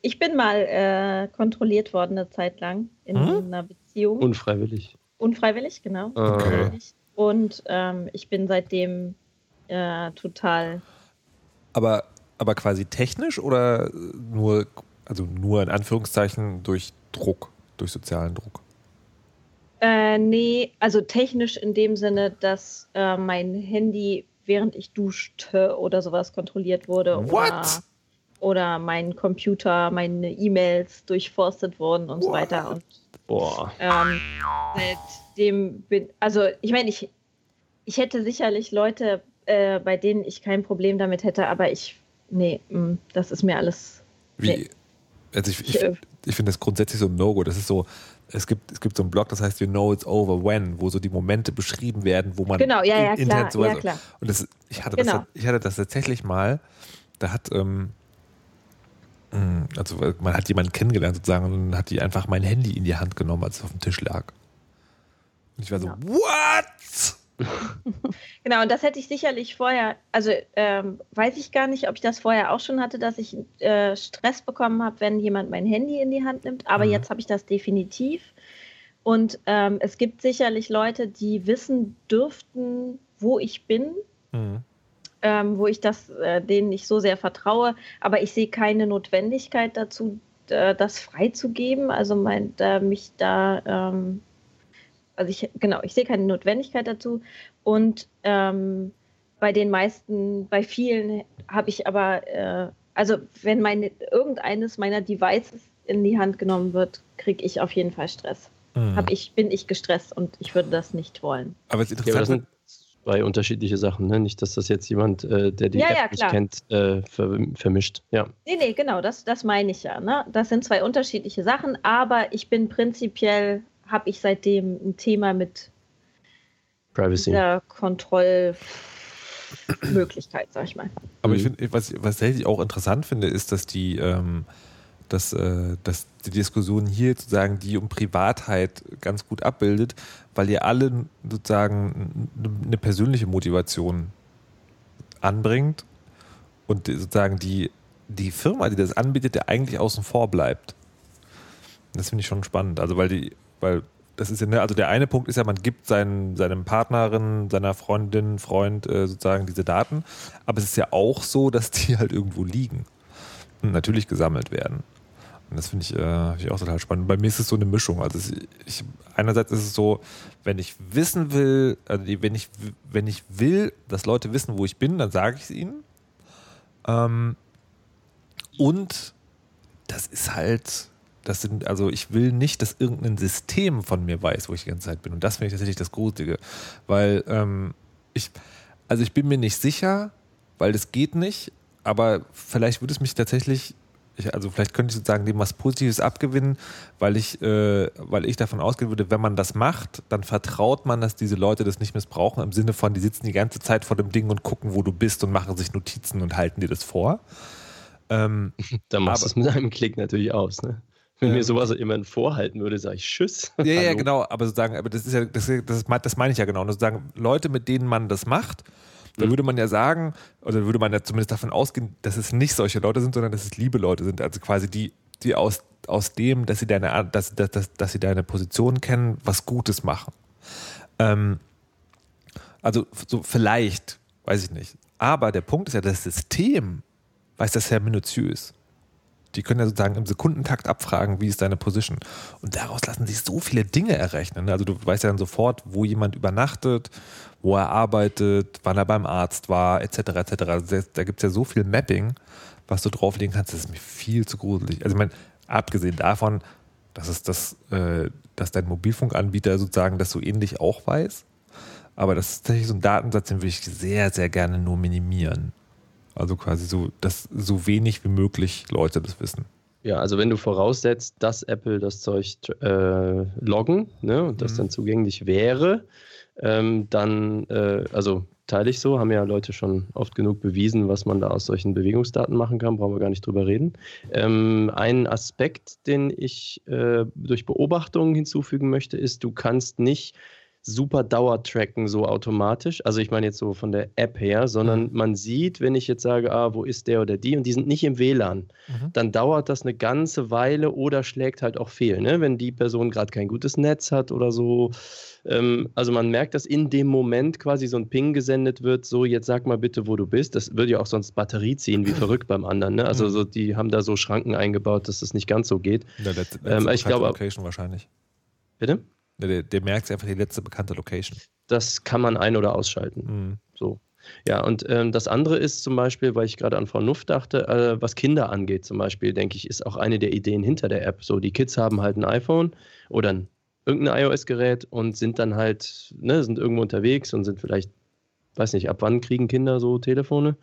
Ich bin mal äh, kontrolliert worden eine Zeit lang in Hm? einer Beziehung. Unfreiwillig. Unfreiwillig, genau. Okay. Und ähm, ich bin seitdem äh, total. Aber, aber quasi technisch oder nur, also nur in Anführungszeichen durch Druck? durch sozialen Druck? Äh, nee, also technisch in dem Sinne, dass äh, mein Handy, während ich duschte oder sowas kontrolliert wurde. What? Oder, oder mein Computer, meine E-Mails durchforstet wurden und so What? weiter. Und Boah. ähm, seitdem bin, also ich meine, ich, ich hätte sicherlich Leute, äh, bei denen ich kein Problem damit hätte, aber ich, nee, mh, das ist mir alles. Wie? Nee. Also ich, ich, Ich, äh, ich finde das grundsätzlich so ein No-Go. Das ist so, es gibt, es gibt so einen Blog, das heißt You know it's over when, wo so die Momente beschrieben werden, wo man Genau, ja, ja, klar, ja, klar. Und das, ich, hatte Genau. das, ich hatte das tatsächlich mal, da hat, ähm, also man hat jemanden kennengelernt sozusagen und dann hat die einfach mein Handy in die Hand genommen, als es auf dem Tisch lag. Und ich war so, Ja. what? (laughs) Genau, und das hätte ich sicherlich vorher, also ähm, weiß ich gar nicht, ob ich das vorher auch schon hatte, dass ich äh, Stress bekommen habe, wenn jemand mein Handy in die Hand nimmt, aber Mhm. jetzt habe ich das definitiv. Und ähm, es gibt sicherlich Leute, die wissen dürften, wo ich bin, Mhm. Ähm, wo ich das äh, denen nicht so sehr vertraue, aber ich sehe keine Notwendigkeit dazu, äh, das freizugeben, also mein, da, mich da, ähm, also ich, genau, ich sehe keine Notwendigkeit dazu und ähm, bei den meisten, bei vielen habe ich aber, äh, also wenn meine, irgendeines meiner Devices in die Hand genommen wird, kriege ich auf jeden Fall Stress. Mhm. Hab ich, bin ich gestresst und ich würde das nicht wollen. Aber es ist Ja, aber das interessant, sind zwei unterschiedliche Sachen, ne? Nicht, dass das jetzt jemand, äh, der die Ja, App ja, nicht kennt, äh, ver vermischt. Ja. Nee, nee, genau, das, das meine ich ja. Ne? Das sind zwei unterschiedliche Sachen, aber ich bin prinzipiell, habe ich seitdem ein Thema mit Privacy. dieser Kontrollmöglichkeit, sag ich mal. Aber ich Mhm. finde, was, was ich auch interessant finde, ist, dass die, ähm, dass, äh, dass die Diskussion hier sozusagen die um Privatheit ganz gut abbildet, weil ihr alle sozusagen eine persönliche Motivation anbringt und sozusagen die, die Firma, die das anbietet, der eigentlich außen vor bleibt. Das finde ich schon spannend. Also weil die, weil das ist ja, ne, also der eine Punkt ist ja, man gibt seinen, seinem Partnerin, seiner Freundin, Freund äh, sozusagen diese Daten, aber es ist ja auch so, dass die halt irgendwo liegen und natürlich gesammelt werden. Das finde ich, äh, find ich auch total spannend. Bei mir ist es so eine Mischung. Also es, ich, einerseits ist es so, wenn ich wissen will, also wenn ich, wenn ich will, dass Leute wissen, wo ich bin, dann sage ich es ihnen. Ähm, und das ist halt, das sind, also ich will nicht, dass irgendein System von mir weiß, wo ich die ganze Zeit bin. Und das finde ich tatsächlich das Gruselige. Weil ähm, ich, also ich bin mir nicht sicher, weil das geht nicht, aber vielleicht würde es mich tatsächlich, ich, also vielleicht könnte ich sozusagen dem was Positives abgewinnen, weil ich, äh, weil ich davon ausgehen würde, wenn man das macht, dann vertraut man, dass diese Leute das nicht missbrauchen, im Sinne von, die sitzen die ganze Zeit vor dem Ding und gucken, wo du bist und machen sich Notizen und halten dir das vor. Ähm, (laughs) Da machst du es mit einem Klick natürlich aus. Ne? Wenn mir sowas jemand vorhalten würde, sage ich Tschüss. Ja, ja, genau, aber sozusagen, aber das ist ja, das, das, das meine ich ja genau. Und sozusagen, Leute, mit denen man das macht, da würde man ja sagen, oder würde man ja zumindest davon ausgehen, dass es nicht solche Leute sind, sondern dass es liebe Leute sind. Also quasi die, die aus, aus dem, dass sie deine, dass, dass, dass, dass sie deine Position kennen, was Gutes machen. Ähm, also so vielleicht, weiß ich nicht. Aber der Punkt ist ja, das System weiß das sehr minutiös. Die können ja sozusagen im Sekundentakt abfragen, wie ist deine Position. Und daraus lassen sich so viele Dinge errechnen. Also du weißt ja dann sofort, wo jemand übernachtet, wo er arbeitet, wann er beim Arzt war, etc. etc. Also da gibt es ja so viel Mapping, was du drauflegen kannst, das ist mir viel zu gruselig. Also ich meine, abgesehen davon, dass es das, äh, dass dein Mobilfunkanbieter sozusagen das so ähnlich auch weiß. Aber das ist tatsächlich so ein Datensatz, den würde ich sehr, sehr gerne nur minimieren. Also quasi so, dass so wenig wie möglich Leute das wissen. Ja, also wenn du voraussetzt, dass Apple das Zeug äh, loggen ne, und das Mhm. dann zugänglich wäre, ähm, dann, äh, also teile ich so, haben ja Leute schon oft genug bewiesen, was man da aus solchen Bewegungsdaten machen kann, brauchen wir gar nicht drüber reden. Ähm, ein Aspekt, den ich äh, durch Beobachtungen hinzufügen möchte, ist, du kannst nicht super Dauertracken so automatisch. Also ich meine jetzt so von der App her, sondern Mhm. man sieht, wenn ich jetzt sage, ah, wo ist der oder die und die sind nicht im WLAN, Mhm. dann dauert das eine ganze Weile oder schlägt halt auch fehl, ne? wenn die Person gerade kein gutes Netz hat oder so. Ähm, also man merkt, dass in dem Moment quasi so ein Ping gesendet wird, so jetzt sag mal bitte, wo du bist. Das würde ja auch sonst Batterie ziehen, wie (clears throat) verrückt beim anderen. Ne? Also Mhm. so, die haben da so Schranken eingebaut, dass das nicht ganz so geht. Der letzte, letzte Ähm, ich glaube- Location wahrscheinlich. Bitte? Der, der, der merkt sich einfach die letzte bekannte Location. Das kann man ein- oder ausschalten. Mhm. So. Ja, und ähm, das andere ist zum Beispiel, weil ich gerade an Frau Nuff dachte, äh, was Kinder angeht zum Beispiel, denke ich, ist auch eine der Ideen hinter der App. So, die Kids haben halt ein iPhone oder ein, irgendein iOS-Gerät und sind dann halt, ne, sind irgendwo unterwegs und sind vielleicht, weiß nicht, ab wann kriegen Kinder so Telefone?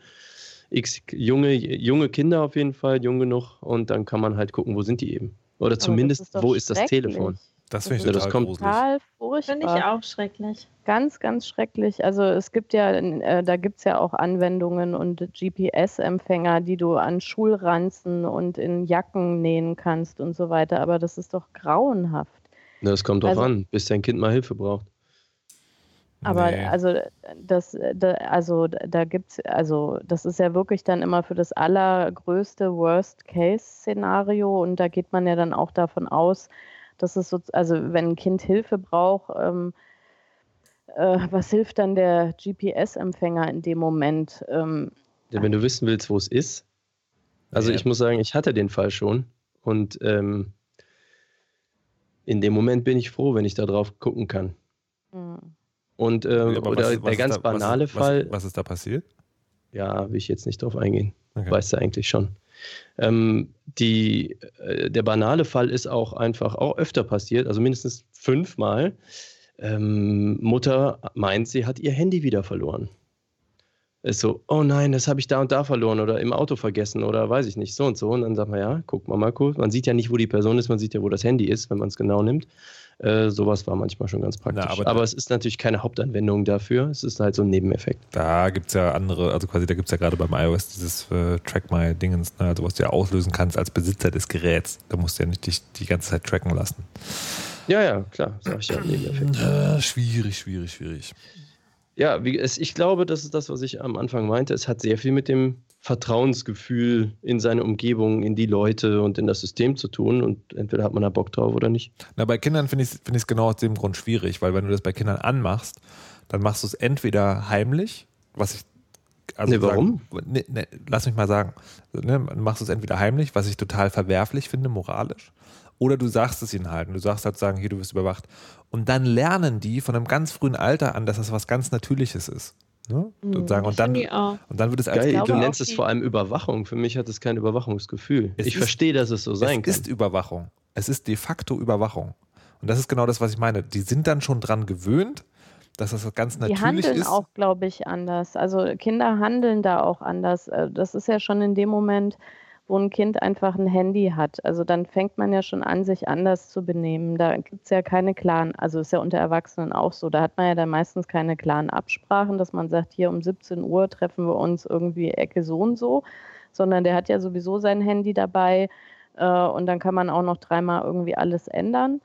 X junge, junge Kinder auf jeden Fall, jung genug und dann kann man halt gucken, wo sind die eben. Oder zumindest, doch wo ist das. Telefon? Das finde ich Ja, das total kommt-. Total furchtbar. Finde ich auch schrecklich. Ganz, ganz schrecklich. Also es gibt ja, äh, da gibt es ja auch Anwendungen und GPS-Empfänger, die du an Schulranzen und in Jacken nähen kannst und so weiter. Aber das ist doch grauenhaft. Ne, Das kommt drauf Also- an, bis dein Kind mal Hilfe braucht. Aber Nee. also das, da, also da gibt's, also das ist ja wirklich dann immer für das allergrößte Worst-Case-Szenario und da geht man ja dann auch davon aus, dass es so, also wenn ein Kind Hilfe braucht, ähm, äh, was hilft dann der GPS-Empfänger in dem Moment? Ähm, Ja, wenn du wissen willst, wo es ist. Also Ja. ich muss sagen, ich hatte den Fall schon und ähm, in dem Moment bin ich froh, wenn ich da drauf gucken kann. hm. Und Ja, ähm, aber oder was- was der ist ganz da- was ist- banale was, Fall, Was ist da passiert? ja, will ich jetzt nicht drauf eingehen. Okay. Weißt du eigentlich schon. Ähm, die, äh, der banale Fall ist auch einfach auch öfter passiert, also mindestens fünfmal. Ähm, Mutter meint, sie hat ihr Handy wieder verloren. Ist so, oh nein, das habe ich da und da verloren oder im Auto vergessen oder weiß ich nicht, so und so. Und dann sagt man, ja, guck mal mal kurz. Man sieht ja nicht, wo die Person ist, man sieht ja, wo das Handy ist, wenn man es genau nimmt. Äh, sowas war manchmal schon ganz praktisch. aber aber da- es ist natürlich keine Hauptanwendung dafür. Es ist halt so ein Nebeneffekt. Da gibt es ja andere, also quasi da gibt es ja gerade beim iOS dieses äh, Track My Dingens, ne, also was du ja auslösen kannst als Besitzer des Geräts. Da musst du ja nicht dich die ganze Zeit tracken lassen. Ja, ja, klar, sag ich ja, Nebeneffekt. Äh, schwierig, schwierig, schwierig. Ja, wie, es, ich glaube, das ist das, was ich am Anfang meinte. Es hat sehr viel mit dem Vertrauensgefühl in seine Umgebung, in die Leute und in das System zu tun. Und entweder hat man da Bock drauf oder nicht. Na, bei Kindern finde ich es find genau aus dem Grund schwierig, weil wenn du das bei Kindern anmachst, dann machst du es entweder heimlich, was ich. Also Nee, warum? Sagen, ne, ne, lass mich mal sagen. Ne, machst du es entweder heimlich, was ich total verwerflich finde, moralisch, oder du sagst es ihnen halt und du sagst halt, sagen, hier, du wirst überwacht. Und dann lernen die von einem ganz frühen Alter an, dass das was ganz Natürliches ist. Ne? Sozusagen. Und, dann, und dann wird es als Geil, du nennst es die- vor allem Überwachung. Für mich hat es kein Überwachungsgefühl. Es ich ist- verstehe, dass es so sein es kann. ist Überwachung. Es ist de facto Überwachung. Und das ist genau das, was ich meine. Die sind dann schon dran gewöhnt, dass das ganz Die natürlich handeln ist. auch, glaube ich, anders. Also Kinder handeln da auch anders. Äh, Das ist ja schon in dem Moment, wo ein Kind einfach ein Handy hat. Also dann fängt man ja schon an, sich anders zu benehmen. Da gibt es ja keine klaren, also ist ja unter Erwachsenen auch so. Da hat man ja dann meistens keine klaren Absprachen, dass man sagt, hier um 17 Uhr treffen wir uns irgendwie Ecke so und so, sondern der hat ja sowieso sein Handy dabei äh, und dann kann man auch noch dreimal irgendwie alles ändern.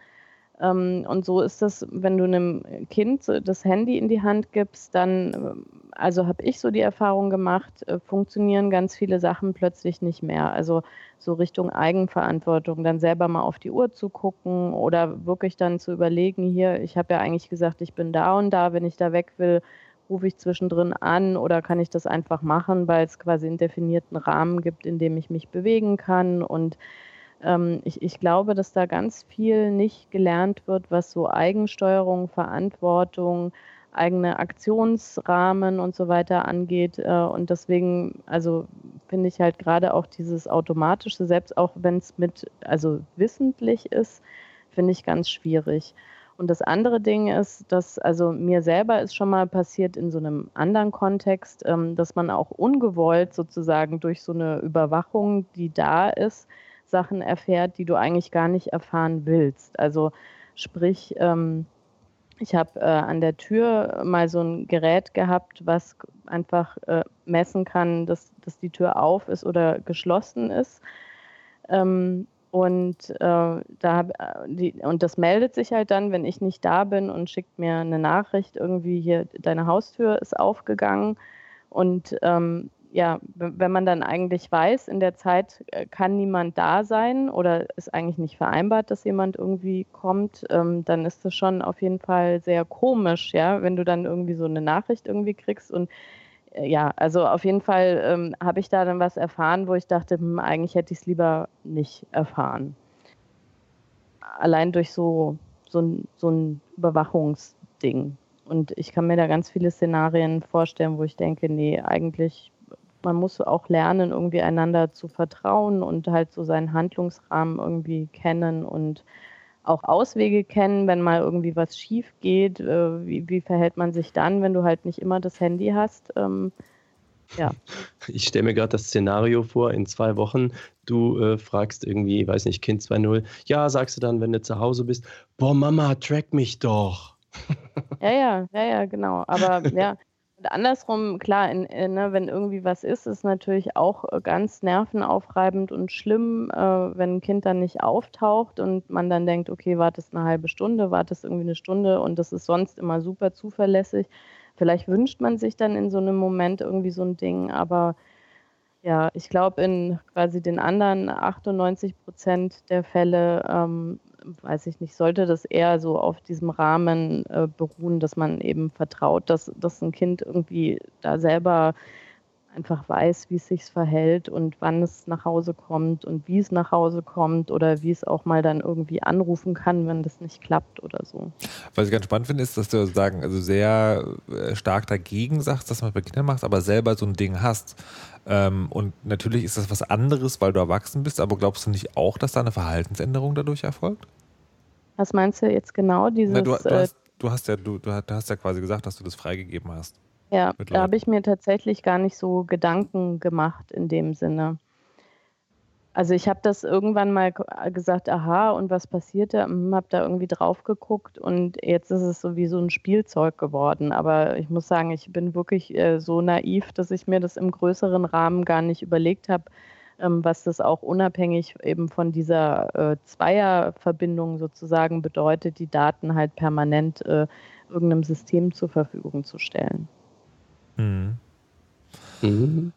Ähm, und so ist das, wenn du einem Kind das Handy in die Hand gibst, dann, ähm, also habe ich so die Erfahrung gemacht, äh, funktionieren ganz viele Sachen plötzlich nicht mehr. Also so Richtung Eigenverantwortung, dann selber mal auf die Uhr zu gucken oder wirklich dann zu überlegen, hier, ich habe ja eigentlich gesagt, ich bin da und da, wenn ich da weg will, rufe ich zwischendrin an oder kann ich das einfach machen, weil es quasi einen definierten Rahmen gibt, in dem ich mich bewegen kann und ähm, ich, ich glaube, dass da ganz viel nicht gelernt wird, was so Eigensteuerung, Verantwortung, eigene Aktionsrahmen und so weiter angeht. Äh, und deswegen, also finde ich halt gerade auch dieses automatische, selbst auch wenn es mit, also wissentlich ist, finde ich ganz schwierig. Und das andere Ding ist, dass, also mir selber ist schon mal passiert in so einem anderen Kontext, ähm, dass man auch ungewollt sozusagen durch so eine Überwachung, die da ist, Sachen erfährt, die du eigentlich gar nicht erfahren willst. Also sprich, ähm, ich habe äh, an der Tür mal so ein Gerät gehabt, was einfach äh, messen kann, dass, dass die Tür auf ist oder geschlossen ist. Ähm, Und, äh, da, die, und das meldet sich halt dann, wenn ich nicht da bin und schickt mir eine Nachricht, irgendwie hier, deine Haustür ist aufgegangen. Und ähm, ja, wenn man dann eigentlich weiß, in der Zeit äh, kann niemand da sein oder ist eigentlich nicht vereinbart, dass jemand irgendwie kommt, ähm, dann ist das schon auf jeden Fall sehr komisch, ja, wenn du dann irgendwie so eine Nachricht irgendwie kriegst und äh, ja, also auf jeden Fall ähm, habe ich da dann was erfahren, wo ich dachte, hm, eigentlich hätte ich es lieber nicht erfahren. Allein durch so, so, ein, so ein Überwachungsding. Und ich kann mir da ganz viele Szenarien vorstellen, wo ich denke, nee, eigentlich man muss auch lernen, irgendwie einander zu vertrauen und halt so seinen Handlungsrahmen irgendwie kennen und auch Auswege kennen, wenn mal irgendwie was schief geht. Äh, wie, wie, verhält man sich dann, wenn du halt nicht immer das Handy hast? Ähm, ja. (laughs) Ich stelle mir gerade das Szenario vor, in zwei Wochen, du äh, fragst irgendwie, weiß nicht, Kind 2.0, ja, sagst du dann, wenn du zu Hause bist, boah, Mama, track mich doch. Ja, ja, ja, ja, genau. Aber (laughs) ja, und andersrum, klar, in, in, ne, wenn irgendwie was ist, ist natürlich auch äh, ganz nervenaufreibend und schlimm, äh, wenn ein Kind dann nicht auftaucht und man dann denkt, okay, wartest eine halbe Stunde, wartest irgendwie eine Stunde und das ist sonst immer super zuverlässig. Vielleicht wünscht man sich dann in so einem Moment irgendwie so ein Ding, aber ja, ich glaube, in quasi den anderen 98 Prozent der Fälle ähm, weiß ich nicht, sollte das eher so auf diesem Rahmen äh, beruhen, dass man eben vertraut, dass, dass ein Kind irgendwie da selber einfach weiß, wie es sich verhält und wann es nach Hause kommt und wie es nach Hause kommt oder wie es auch mal dann irgendwie anrufen kann, wenn das nicht klappt oder so. Was ich ganz spannend finde, ist, dass du sagen, also sehr äh, stark dagegen sagst, dass man es bei Kindern macht, aber selber so ein Ding hast. Ähm, und natürlich ist das was anderes, weil du erwachsen bist, aber glaubst du nicht auch, dass da eine Verhaltensänderung dadurch erfolgt? Was meinst du jetzt genau? Dieses, Na, du, du, hast, du, hast, ja, du, du hast ja quasi gesagt, dass du das freigegeben hast. Ja, da habe ich mir tatsächlich gar nicht so Gedanken gemacht in dem Sinne. Also ich habe das irgendwann mal gesagt, aha, und was passiert da? Hm, habe da irgendwie drauf geguckt und jetzt ist es so wie so ein Spielzeug geworden. Aber ich muss sagen, ich bin wirklich äh, so naiv, dass ich mir das im größeren Rahmen gar nicht überlegt habe, ähm, was das auch unabhängig eben von dieser äh, Zweierverbindung sozusagen bedeutet, die Daten halt permanent äh, irgendeinem System zur Verfügung zu stellen. Mhm. Mhm.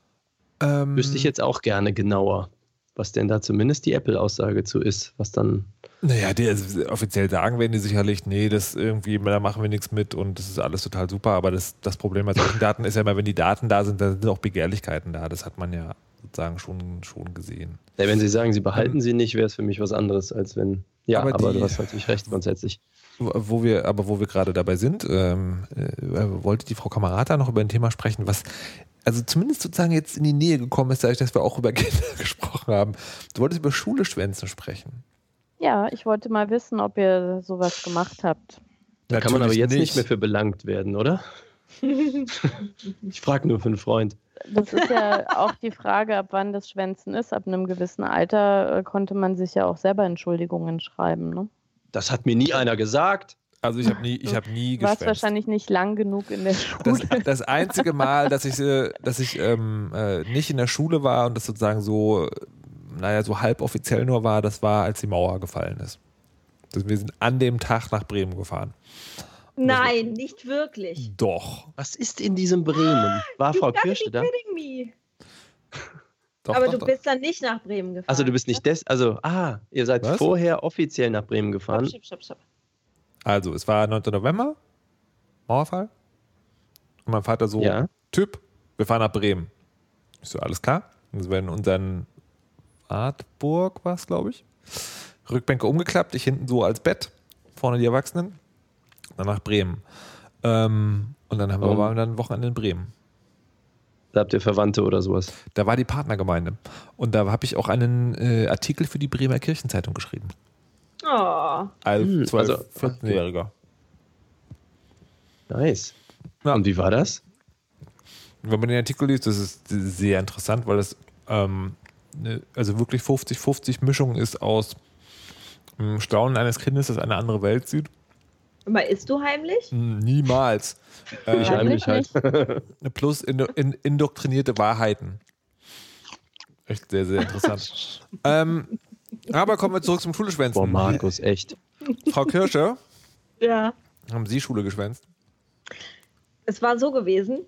Ähm, Wüsste ich jetzt auch gerne genauer, was denn da zumindest die Apple-Aussage zu ist, was dann. Naja, die, also offiziell sagen werden die sicherlich, nee, das irgendwie, da machen wir nichts mit und das ist alles total super, aber das, das Problem bei solchen Daten ist ja immer, wenn die Daten da sind, dann sind auch Begehrlichkeiten da. Das hat man ja sozusagen schon, schon gesehen. Ja, wenn Sie sagen, Sie behalten ähm, sie nicht, wäre es für mich was anderes, als wenn. Ja, aber, aber die, du hast natürlich recht grundsätzlich. Wo wir, aber wo wir gerade dabei sind, ähm, äh, wollte die Frau Kamerata noch über ein Thema sprechen, was also zumindest sozusagen jetzt in die Nähe gekommen ist, dadurch, dass wir auch über (laughs) Kinder gesprochen haben. Du wolltest über Schule schwänzen sprechen. Ja, ich wollte mal wissen, ob ihr sowas gemacht habt. Da kann man aber jetzt nicht. nicht mehr für belangt werden, oder? (laughs) ich frage nur für einen Freund das ist ja auch die Frage, ab wann das Schwänzen ist. Ab einem gewissen Alter äh, konnte man sich ja auch selber Entschuldigungen schreiben. Ne? Das hat mir nie einer gesagt. Also ich habe nie, ich habe nie Du warst wahrscheinlich nicht lang genug in der Schule. Das, (laughs) das einzige Mal, dass ich, äh, dass ich ähm, äh, nicht in der Schule war und das sozusagen so, naja, so halboffiziell nur war, das war, als die Mauer gefallen ist. Also wir sind an dem Tag nach Bremen gefahren. Nein, nicht wirklich. Doch. Was ist in diesem Bremen? War Frau Kirsch da? Doch, Aber doch, du doch. bist dann nicht nach Bremen gefahren. Also du bist nicht des, also ah, ihr seid Was? vorher offiziell nach Bremen gefahren. Stopp, stopp, stopp, also es war 9. November, Mauerfall. Und mein Vater so, ja. Typ, wir fahren nach Bremen. Ich so, alles klar. Und wir in unseren Wartburg war es, glaube ich. Rückbänke umgeklappt, ich hinten so als Bett, vorne die Erwachsenen dann nach Bremen. Ähm, und dann haben wir, waren wir dann ein Wochenende in Bremen. Da habt ihr Verwandte oder sowas? Da war die Partnergemeinde. Und da habe ich auch einen äh, Artikel für die Bremer Kirchenzeitung geschrieben. Oh. Als 12, also, 14-Jähriger. Nice. Ja. Und wie war das? Wenn man den Artikel liest, das ist sehr interessant, weil es ähm, ne, also wirklich 50-50 Mischung ist aus ähm, Staunen eines Kindes, das eine andere Welt sieht aber isst du heimlich? Hm, niemals. Äh, (laughs) ich heimlich halt. (laughs) Plus in, in, indoktrinierte Wahrheiten. Echt sehr, sehr interessant. (laughs) ähm, Aber kommen wir zurück zum Schuleschwänzen. Boah, Markus, echt. Frau Kirsche, Ja. haben Sie Schule geschwänzt? Es war so gewesen.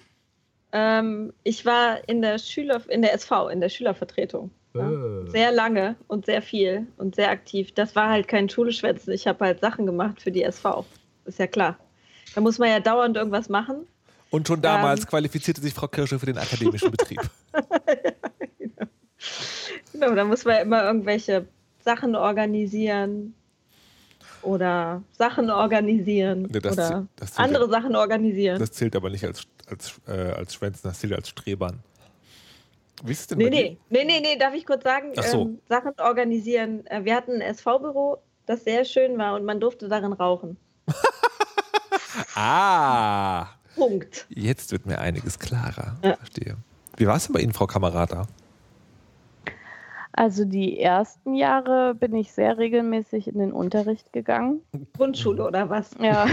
Ähm, ich war in der Schüler, in der SV, in der Schülervertretung. Ja. Sehr lange und sehr viel und sehr aktiv. Das war halt kein Schuleschwänzen. Ich habe halt Sachen gemacht für die SV. Ist ja klar. Da muss man ja dauernd irgendwas machen. Und schon damals Ähm. qualifizierte sich Frau Kirsche für den akademischen Betrieb. (laughs) Genau, da muss man immer irgendwelche Sachen organisieren oder Sachen organisieren Nee, oder zäh- das zählt andere ja- Sachen organisieren. Das zählt aber nicht als, als, äh, als Schwänzen, das zählt als Strebern. Wie ist es denn Nee, nee, nee, nee, nee, darf ich kurz sagen? So. Ähm, Sachen organisieren. Äh, Wir hatten ein SV-Büro, das sehr schön war und man durfte darin rauchen. (laughs) Ah, Punkt. jetzt wird mir einiges klarer. Ja. Verstehe. Wie war es denn bei Ihnen, Frau Kamerata? Also die ersten Jahre bin ich sehr regelmäßig in den Unterricht gegangen. Grundschule oder was? Ja,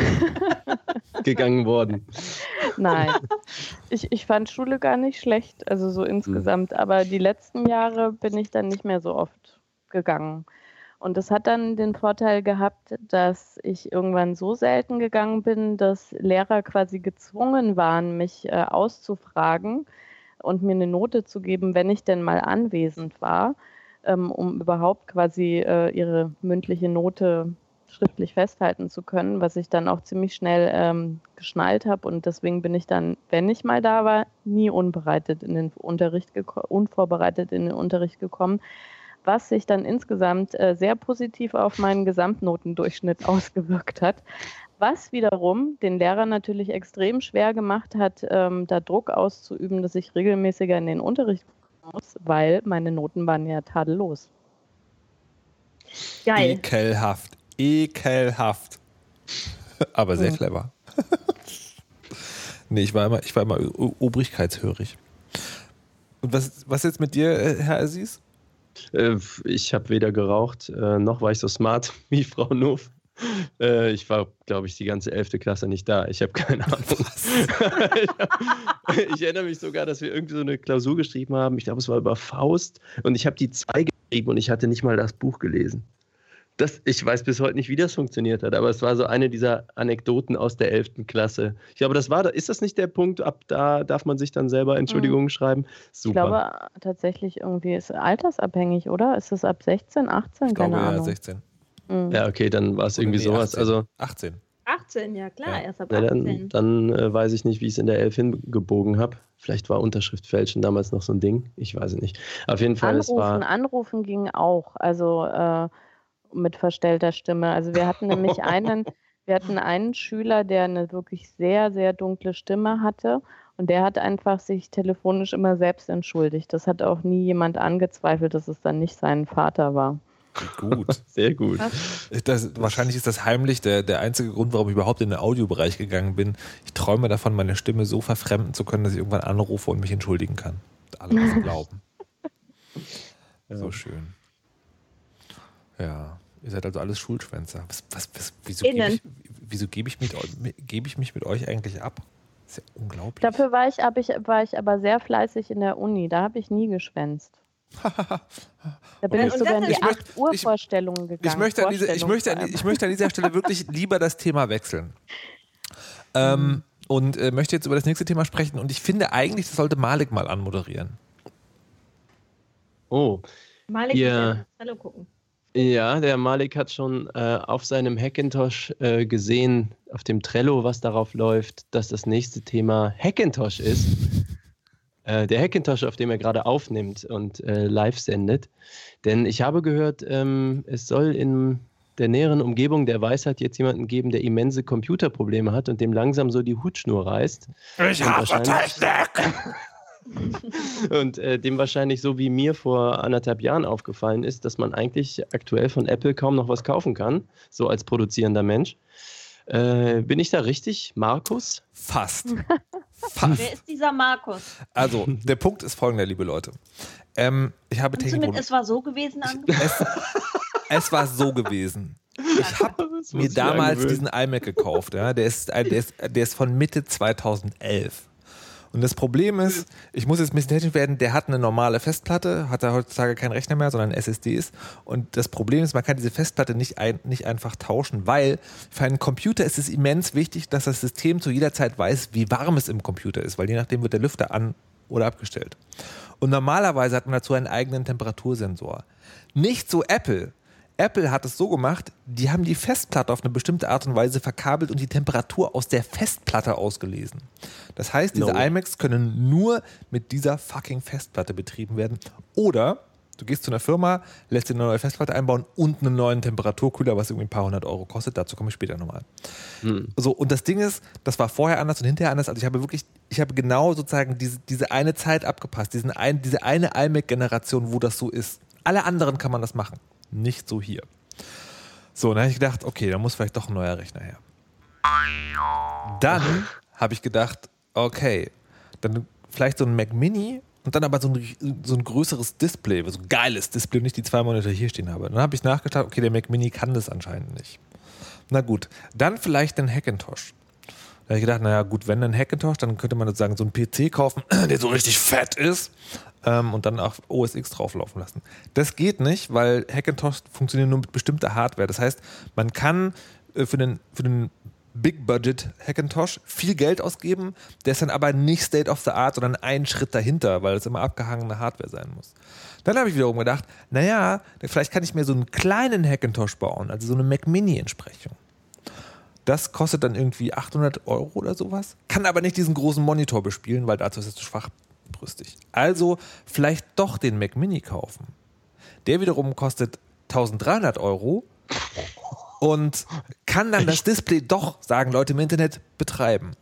(laughs) Gegangen worden. nein. Ich, ich fand Schule gar nicht schlecht, also so insgesamt. Aber die letzten Jahre bin ich dann nicht mehr so oft gegangen. Und das hat dann den Vorteil gehabt, dass ich irgendwann so selten gegangen bin, dass Lehrer quasi gezwungen waren, mich äh, auszufragen und mir eine Note zu geben, wenn ich denn mal anwesend war, ähm, um überhaupt quasi äh, ihre mündliche Note schriftlich festhalten zu können, was ich dann auch ziemlich schnell ähm, geschnallt habe. Und deswegen bin ich dann, wenn ich mal da war, nie unbereitet in den Unterricht unvorbereitet in den Unterricht gekommen, was sich dann insgesamt äh, sehr positiv auf meinen Gesamtnotendurchschnitt (laughs) ausgewirkt hat. Was wiederum den Lehrer natürlich extrem schwer gemacht hat, ähm, da Druck auszuüben, dass ich regelmäßiger in den Unterricht kommen muss, weil meine Noten waren ja tadellos. Geil. Ekelhaft. Ekelhaft. (laughs) Aber sehr Mhm. clever. (laughs) nee, ich war immer, ich war immer obrigkeitshörig. Und was, was jetzt mit dir, äh, Herr Aziz? Äh, Ich habe weder geraucht, äh, noch war ich so smart (laughs) wie Frau Nuff. Äh, Ich war, glaube ich, die ganze 11. Klasse nicht da. Ich habe keine Ahnung. (laughs) (laughs) ich erinnere mich sogar, dass wir irgendwie so eine Klausur geschrieben haben. Ich glaube, es war über Faust. Und ich habe die zwei geschrieben und ich hatte nicht mal das Buch gelesen. Das, ich weiß bis heute nicht, wie das funktioniert hat, aber es war so eine dieser Anekdoten aus der 11. Klasse. Ich glaube, das war, ist das nicht der Punkt, ab da darf man sich dann selber Entschuldigungen schreiben? Super. Ich glaube tatsächlich irgendwie ist altersabhängig, oder? Ist es ab 16, 18? Ich glaube, Keine ja, Ahnung. 16. Mhm. ja, okay, dann war es irgendwie nee, sowas. 18. Also, 18. 18, ja klar, Ja. erst ab na, 18. dann, dann äh, weiß ich nicht, wie ich es in der 11 hingebogen habe. Vielleicht war Unterschriftfälschen damals noch so ein Ding. Ich weiß es nicht. Auf jeden Fall, es Anrufen, war. anrufen ging auch, also äh, mit verstellter Stimme. Also wir hatten nämlich (laughs) einen, wir hatten einen Schüler, der eine wirklich sehr, sehr dunkle Stimme hatte und der hat einfach sich telefonisch immer selbst entschuldigt. Das hat auch nie jemand angezweifelt, dass es dann nicht sein Vater war. Gut. Sehr gut. Das, wahrscheinlich ist das heimlich der, der einzige Grund, warum ich überhaupt in den Audiobereich gegangen bin. Ich träume davon, meine Stimme so verfremden zu können, dass ich irgendwann anrufe und mich entschuldigen kann. Alle das glauben. (laughs) So schön. Ja, ihr seid also alles Schulschwänzer. Was, was, was, wieso gebe ich, wieso gebe ich, mit, gebe ich mich mit euch eigentlich ab? Das ist ja unglaublich. Dafür war ich, ich, war ich aber sehr fleißig in der Uni. Da habe ich nie geschwänzt. Da bin Okay. ich sogar in die ist- 8 Uhr ich- Vorstellungen gegangen. Ich möchte, an dieser, ich, möchte an, ich möchte an dieser Stelle wirklich lieber das Thema wechseln. (laughs) Ähm, und äh, möchte jetzt über das nächste Thema sprechen. Und ich finde eigentlich, das sollte Malik mal anmoderieren. Oh, Malik Ja. yeah. Trello gucken. Ja, der Malik hat schon äh, auf seinem Hackintosh äh, gesehen, auf dem Trello, was darauf läuft, dass das nächste Thema Hackintosh ist. Äh, der Hackintosh, auf dem er gerade aufnimmt und äh, live sendet. Denn ich habe gehört, ähm, es soll in der näheren Umgebung der Weisheit jetzt jemanden geben, der immense Computerprobleme hat und dem langsam so die Hutschnur reißt. Ich hasse Technik! (laughs) und äh, dem wahrscheinlich so wie mir vor anderthalb Jahren aufgefallen ist, dass man eigentlich aktuell von Apple kaum noch was kaufen kann, so als produzierender Mensch. Äh, bin ich da richtig, Markus? Fast. (laughs) Fast. Wer ist dieser Markus? Also, der Punkt ist folgender, liebe Leute. Ähm, ich habe Kannst du mit Technikprobleme. Es war so gewesen angefangen? Es, es war so gewesen. Ich habe (laughs) mir ich damals diesen iMac gekauft. Ja? Der, ist, ein- der, ist, der ist von Mitte 2011. Und das Problem ist, ich muss jetzt ein bisschen technisch werden, der hat eine normale Festplatte, hat er heutzutage keinen Rechner mehr, sondern SSDs. Und das Problem ist, man kann diese Festplatte nicht, ein, nicht einfach tauschen, weil für einen Computer ist es immens wichtig, dass das System zu jeder Zeit weiß, wie warm es im Computer ist, weil je nachdem wird der Lüfter an oder abgestellt. Und normalerweise hat man dazu einen eigenen Temperatursensor. Nicht so Apple. Apple hat es so gemacht, die haben die Festplatte auf eine bestimmte Art und Weise verkabelt und die Temperatur aus der Festplatte ausgelesen. Das heißt, diese No. iMacs können nur mit dieser fucking Festplatte betrieben werden. Oder du gehst zu einer Firma, lässt dir eine neue Festplatte einbauen und einen neuen Temperaturkühler, was irgendwie ein paar hundert Euro kostet. Dazu komme ich später nochmal. So, und das Ding ist, das war vorher anders und hinterher anders. Also ich habe wirklich, ich habe genau sozusagen diese, diese eine Zeit abgepasst, diesen ein, diese eine iMac-Generation, wo das so ist. Alle anderen kann man das machen. Nicht so hier. So, dann habe ich gedacht, okay, da muss vielleicht doch ein neuer Rechner her. Dann (laughs) habe ich gedacht, okay, dann vielleicht so ein Mac Mini und dann aber so ein, so ein größeres Display, so ein geiles Display, nicht die zwei Monitore hier stehen habe. Dann habe ich nachgedacht, okay, der Mac Mini kann das anscheinend nicht. Na gut, dann vielleicht den Hackintosh. Da habe ich gedacht, naja, gut, wenn ein Hackintosh, dann könnte man sozusagen so einen PC kaufen, (clears throat) der so richtig fett ist ähm, und dann auch OS X drauflaufen lassen. Das geht nicht, weil Hackintosh funktioniert nur mit bestimmter Hardware. Das heißt, man kann äh, für den, für den Big Budget Hackintosh viel Geld ausgeben, der ist dann aber nicht State of the Art, sondern einen Schritt dahinter, weil es immer abgehangene Hardware sein muss. Dann habe ich wiederum gedacht, naja, vielleicht kann ich mir so einen kleinen Hackintosh bauen, also so eine Mac Mini-Entsprechung. Das kostet dann irgendwie 800 Euro oder sowas, kann aber nicht diesen großen Monitor bespielen, weil dazu ist es zu schwachbrüstig. Also vielleicht doch den Mac Mini kaufen. Der wiederum kostet 1300 Euro und kann dann das Display doch, sagen Leute im Internet, betreiben.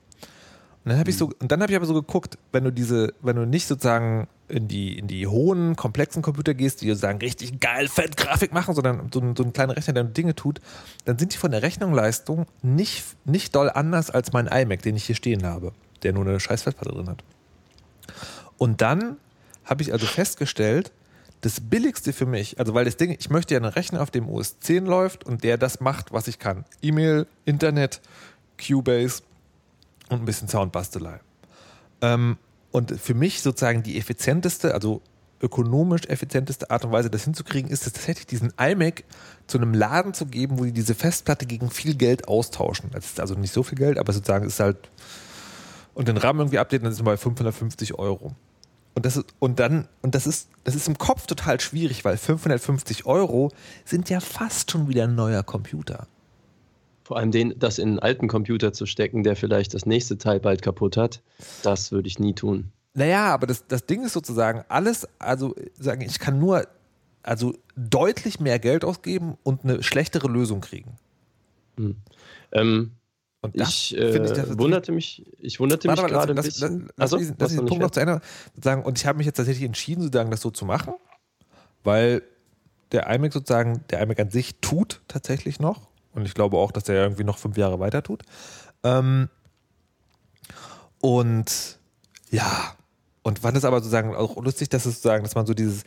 Und dann habe ich so, und dann habe ich aber so geguckt, wenn du diese, wenn du nicht sozusagen in die, in die hohen, komplexen Computer gehst, die sozusagen richtig geil fett Grafik machen, sondern so ein, so ein kleiner Rechner, der Dinge tut, dann sind die von der Rechnungsleistung nicht, nicht doll anders als mein iMac, den ich hier stehen habe, der nur eine scheiß Festplatte drin hat. Und dann habe ich also festgestellt, das Billigste für mich, also weil das Ding, ich möchte ja einen Rechner, auf dem OS 10 läuft und der das macht, was ich kann. E-Mail, Internet, Cubase und ein bisschen Soundbastelei. Ähm, und für mich sozusagen die effizienteste, also ökonomisch effizienteste Art und Weise, das hinzukriegen, ist es tatsächlich diesen iMac zu einem Laden zu geben, wo die diese Festplatte gegen viel Geld austauschen. Das ist also nicht so viel Geld, aber sozusagen ist halt und den RAM irgendwie updaten, dann sind wir bei 550 Euro. Und das ist, und dann, und das ist, das ist im Kopf total schwierig, weil 550 Euro sind ja fast schon wieder ein neuer Computer. Vor allem den, das in einen alten Computer zu stecken, der vielleicht das nächste Teil bald kaputt hat, das würde ich nie tun. Naja, aber das, das Ding ist sozusagen alles, also sagen, ich kann nur also deutlich mehr Geld ausgeben und eine schlechtere Lösung kriegen. Ähm, Und ich, finde äh, das- wunderte mich, ich wunderte mich mal, gerade lass, lass, lass, lass diesen, lass diesen Punkt noch zu Ende sagen. Und ich habe mich jetzt tatsächlich entschieden, sozusagen, das so zu machen, weil der iMac sozusagen, der iMac an sich tut tatsächlich noch. Und ich glaube auch, dass der irgendwie noch fünf Jahre weiter tut. Ähm, und ja, und fand es aber sozusagen auch lustig, dass es sozusagen, dass man so dieses,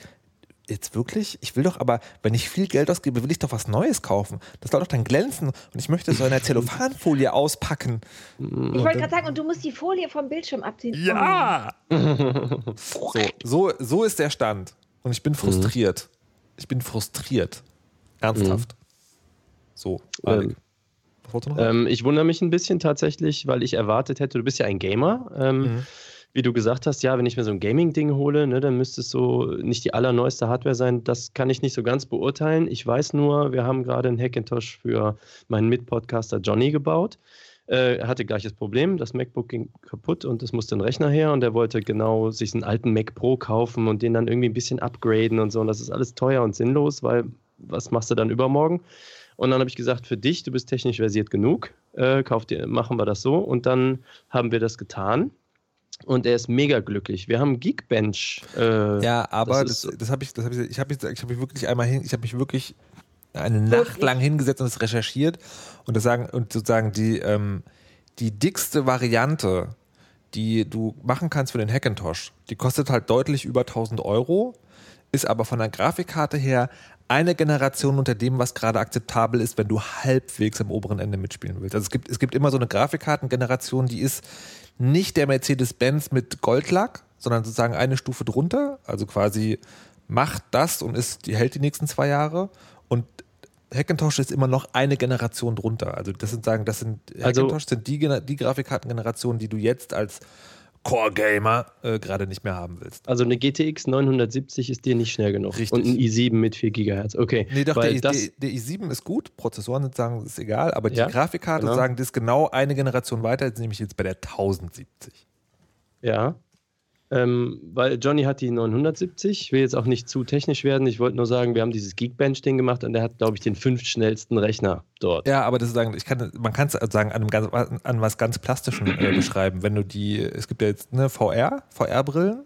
jetzt wirklich? Ich will doch aber, wenn ich viel Geld ausgebe, will ich doch was Neues kaufen. Das soll doch dann glänzen und ich möchte so eine (laughs) Zellophanfolie auspacken. Ich wollte gerade sagen, und du musst die Folie vom Bildschirm abziehen. Ja! (laughs) so, so, so ist der Stand. Und ich bin frustriert. Ich bin frustriert. Ernsthaft. So, Alek. Ähm? Ähm, ich wundere mich ein bisschen tatsächlich, weil ich erwartet hätte, du bist ja ein Gamer. Ähm, Mhm. Wie du gesagt hast, ja, wenn ich mir so ein Gaming-Ding hole, ne, dann müsste es so nicht die allerneueste Hardware sein. Das kann ich nicht so ganz beurteilen. Ich weiß nur, wir haben gerade einen Hackintosh für meinen Mitpodcaster Johnny gebaut. Äh, Er hatte gleiches Problem, das MacBook ging kaputt und es musste ein Rechner her und er wollte genau sich einen alten Mac Pro kaufen und den dann irgendwie ein bisschen upgraden und so. Und das ist alles teuer und sinnlos, weil was machst du dann übermorgen? Und dann habe ich gesagt, für dich, du bist technisch versiert genug, äh, kauf dir, machen wir das so. Und dann haben wir das getan. Und er ist mega glücklich. Wir haben Geekbench. Äh, ja, aber das das, das, habe ich, das habe ich, ich habe ich habe mich wirklich einmal hin, ich habe mich wirklich eine Nacht lang hingesetzt und es recherchiert und das sagen und sozusagen die ähm, die dickste Variante, die du machen kannst für den Hackintosh, die kostet halt deutlich über 1000 Euro, ist aber von der Grafikkarte her eine Generation unter dem, was gerade akzeptabel ist, wenn du halbwegs am oberen Ende mitspielen willst. Also es gibt, es gibt immer so eine Grafikkartengeneration, die ist nicht der Mercedes-Benz mit Goldlack, sondern sozusagen eine Stufe drunter. Also quasi macht das und ist, die hält die nächsten zwei Jahre. Und Hackintosh ist immer noch eine Generation drunter. Also das sind sagen, das sind Also- Hackintosh sind die, die Grafikkartengenerationen, die du jetzt als Core-Gamer äh, gerade nicht mehr haben willst. Also eine GTX 970 ist dir nicht schnell genug. Richtig. Und ein i7 mit 4 GHz. Okay. Nee, doch, der, der, der i7 ist gut, Prozessoren sind sagen, ist egal, aber die Ja, Grafikkarte genau. sagen, das ist genau eine Generation weiter, jetzt nämlich jetzt bei der 1070. Ja. Ähm, weil Johnny hat die 970. Ich will jetzt auch nicht zu technisch werden. Ich wollte nur sagen, wir haben dieses Geekbench-Ding gemacht und der hat, glaube ich, den fünftschnellsten Rechner dort. Ja, aber das ist sagen, ich kann, man kann es sagen, an, einem ganz, an was ganz Plastischen äh, (clears throat) beschreiben. Wenn du die, es gibt ja jetzt eine VR, VR-Brillen,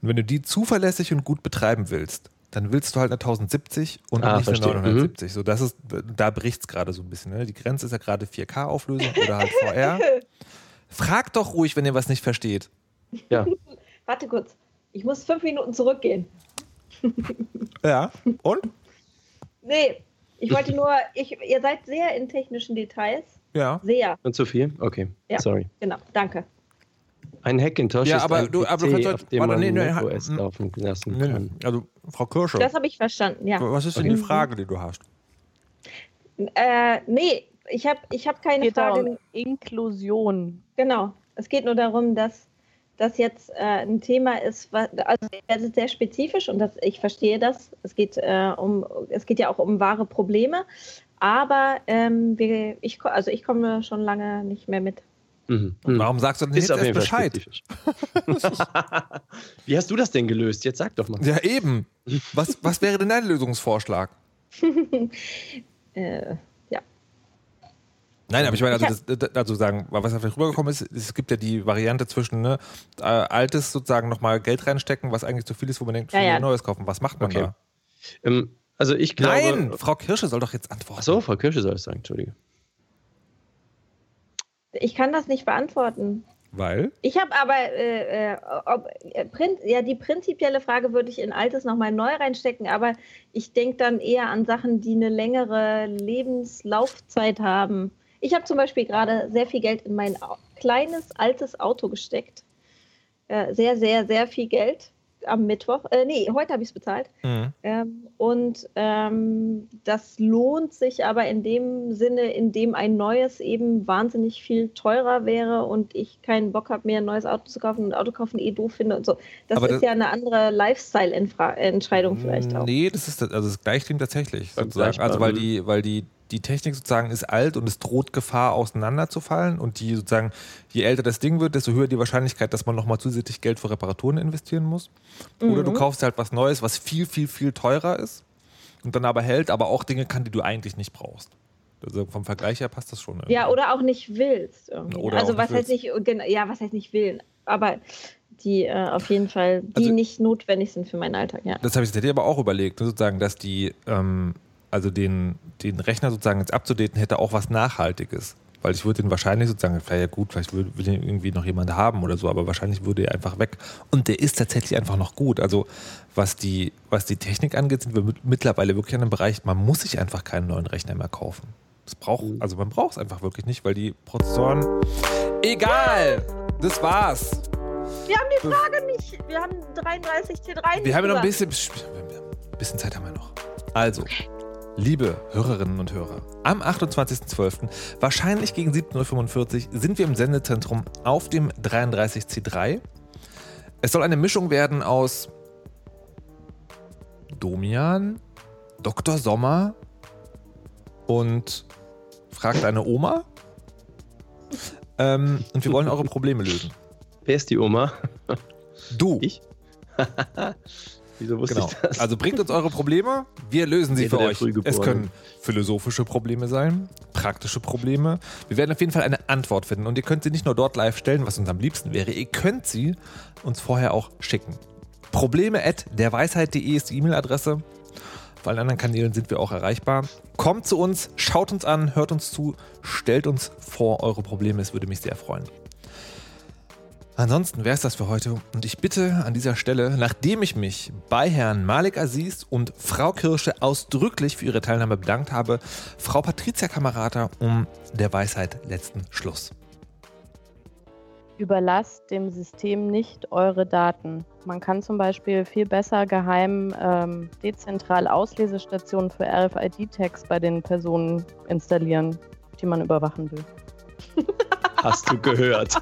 und wenn du die zuverlässig und gut betreiben willst, dann willst du halt eine 1070 und Ah, nicht verstehe. eine 970. So, das ist, da bricht es gerade so ein bisschen. Ne? Die Grenze ist ja gerade 4K-Auflösung oder halt VR. (laughs) Fragt doch ruhig, wenn ihr was nicht versteht. Ja. (laughs) Warte kurz. Ich muss fünf Minuten zurückgehen. (laughs) Ja. Und? Nee, ich wollte nur, ich, ihr seid sehr in technischen Details. Ja. Sehr, Und zu viel? Okay. Ja. Sorry. genau. Danke. Ein Hackintosh Ja, ist aber ein du- PC, aber du kannst halt- auf dem man nee, nee, OS hm. laufen lassen Nee, kann. Also, Frau Kirsche, Das habe ich verstanden, ja. was ist denn die Frage, die du hast? Äh, nee, ich habe ich hab keine geht Frage. um Inklusion. Genau. Es geht nur darum, dass das jetzt äh, ein Thema ist, was, also es ist sehr spezifisch und das, ich verstehe das. Es geht, äh, um, es geht ja auch um wahre Probleme. Aber ähm, wir, ich, also ich komme schon lange nicht mehr mit. Mhm. Mhm. warum sagst du denn Ist jetzt auf erst jeden Fall Bescheid? (laughs) Wie hast du das denn gelöst? Jetzt sag doch mal. Ja, eben. Was, was wäre denn dein Lösungsvorschlag? (laughs) Äh, ja. Nein, aber ich meine, also, Ich das, also sagen, was da vielleicht rübergekommen ist, es gibt ja die Variante zwischen ne, äh, altes sozusagen nochmal Geld reinstecken, was eigentlich zu viel ist, wo man denkt, Ja, ja. Neues kaufen. Was macht man Okay. da? Ähm, also ich glaube. Nein, Frau Kirsche soll doch jetzt antworten. Achso, Frau Kirsche soll es sagen, Entschuldige. Ich kann das nicht beantworten. Weil? Ich habe aber, äh, äh, ob, äh, Prin ja, die prinzipielle Frage würde ich in Altes nochmal neu reinstecken, aber ich denke dann eher an Sachen, die eine längere Lebenslaufzeit haben. Ich habe zum Beispiel gerade sehr viel Geld in mein kleines, altes Auto gesteckt. Äh, sehr, sehr, sehr viel Geld am Mittwoch. Äh, nee, heute habe ich es bezahlt. Mhm. Ähm, und ähm, das lohnt sich aber in dem Sinne, in dem ein neues eben wahnsinnig viel teurer wäre und ich keinen Bock habe, mir ein neues Auto zu kaufen und Auto kaufen eh doof finde und so. Das Aber ist das- ja eine andere Lifestyle-Entscheidung vielleicht auch. Nee, das ist also das gleich klingt tatsächlich sozusagen. Also weil mhm. die, weil die, die Technik sozusagen ist alt und es droht Gefahr auseinanderzufallen und die sozusagen, je älter das Ding wird, desto höher die Wahrscheinlichkeit, dass man nochmal zusätzlich Geld für Reparaturen investieren muss. Oder du Mhm. kaufst halt was Neues, was viel, viel, viel teurer ist und dann aber hält, aber auch Dinge kann, die du eigentlich nicht brauchst. Also vom Vergleich her passt das schon. irgendwie. Ja, oder auch nicht willst. Oder also was heißt nicht, genau, ja, was heißt nicht willen, aber die äh, auf jeden Fall, die Also- nicht notwendig sind für meinen Alltag, ja. Das habe ich dir aber auch überlegt, ne, sozusagen, dass die, ähm, also den, den Rechner sozusagen jetzt abzudaten, hätte auch was Nachhaltiges. Weil ich würde den wahrscheinlich sozusagen, vielleicht ja gut, vielleicht will, will ihn irgendwie noch jemand haben oder so, aber wahrscheinlich würde er einfach weg. Und der ist tatsächlich einfach noch gut. Also was die, was die Technik angeht, sind wir mit, mittlerweile wirklich an einem Bereich, man muss sich einfach keinen neuen Rechner mehr kaufen. Das braucht, also man braucht es einfach wirklich nicht, weil die Prozessoren. Egal! Das war's. Wir haben die Frage nicht, wir haben 33 T3 Wir haben ja noch ein bisschen, ein bisschen Zeit haben wir noch. Also, liebe Hörerinnen und Hörer, am 28.12., wahrscheinlich gegen 17.45 Uhr, sind wir im Sendezentrum auf dem 33C3. Es soll eine Mischung werden aus Domian, Dr. Sommer und Fragt eine Oma. Ähm, und wir wollen eure (laughs) Probleme lösen. Wer ist die Oma? Du. Ich? (laughs) Wieso wusste Genau. ich das? Also bringt uns eure Probleme, wir lösen sie Jeder für euch. Es können philosophische Probleme sein, praktische Probleme. Wir werden auf jeden Fall eine Antwort finden und ihr könnt sie nicht nur dort live stellen, was uns am liebsten wäre, ihr könnt sie uns vorher auch schicken. Probleme at derweisheit.de ist die E-Mail-Adresse. Auf allen anderen Kanälen sind wir auch erreichbar. Kommt zu uns, schaut uns an, hört uns zu, stellt uns vor eure Probleme, es würde mich sehr freuen. Ansonsten wäre es das für heute und ich bitte an dieser Stelle, nachdem ich mich bei Herrn Malik Aziz und Frau Kirsche ausdrücklich für ihre Teilnahme bedankt habe, Frau Patricia Kamerata um der Weisheit letzten Schluss. Überlasst dem System nicht eure Daten. Man kann zum Beispiel viel besser geheim ähm, dezentral Auslesestationen für RFID-Tags bei den Personen installieren, die man überwachen will. (laughs) Hast du gehört? (laughs)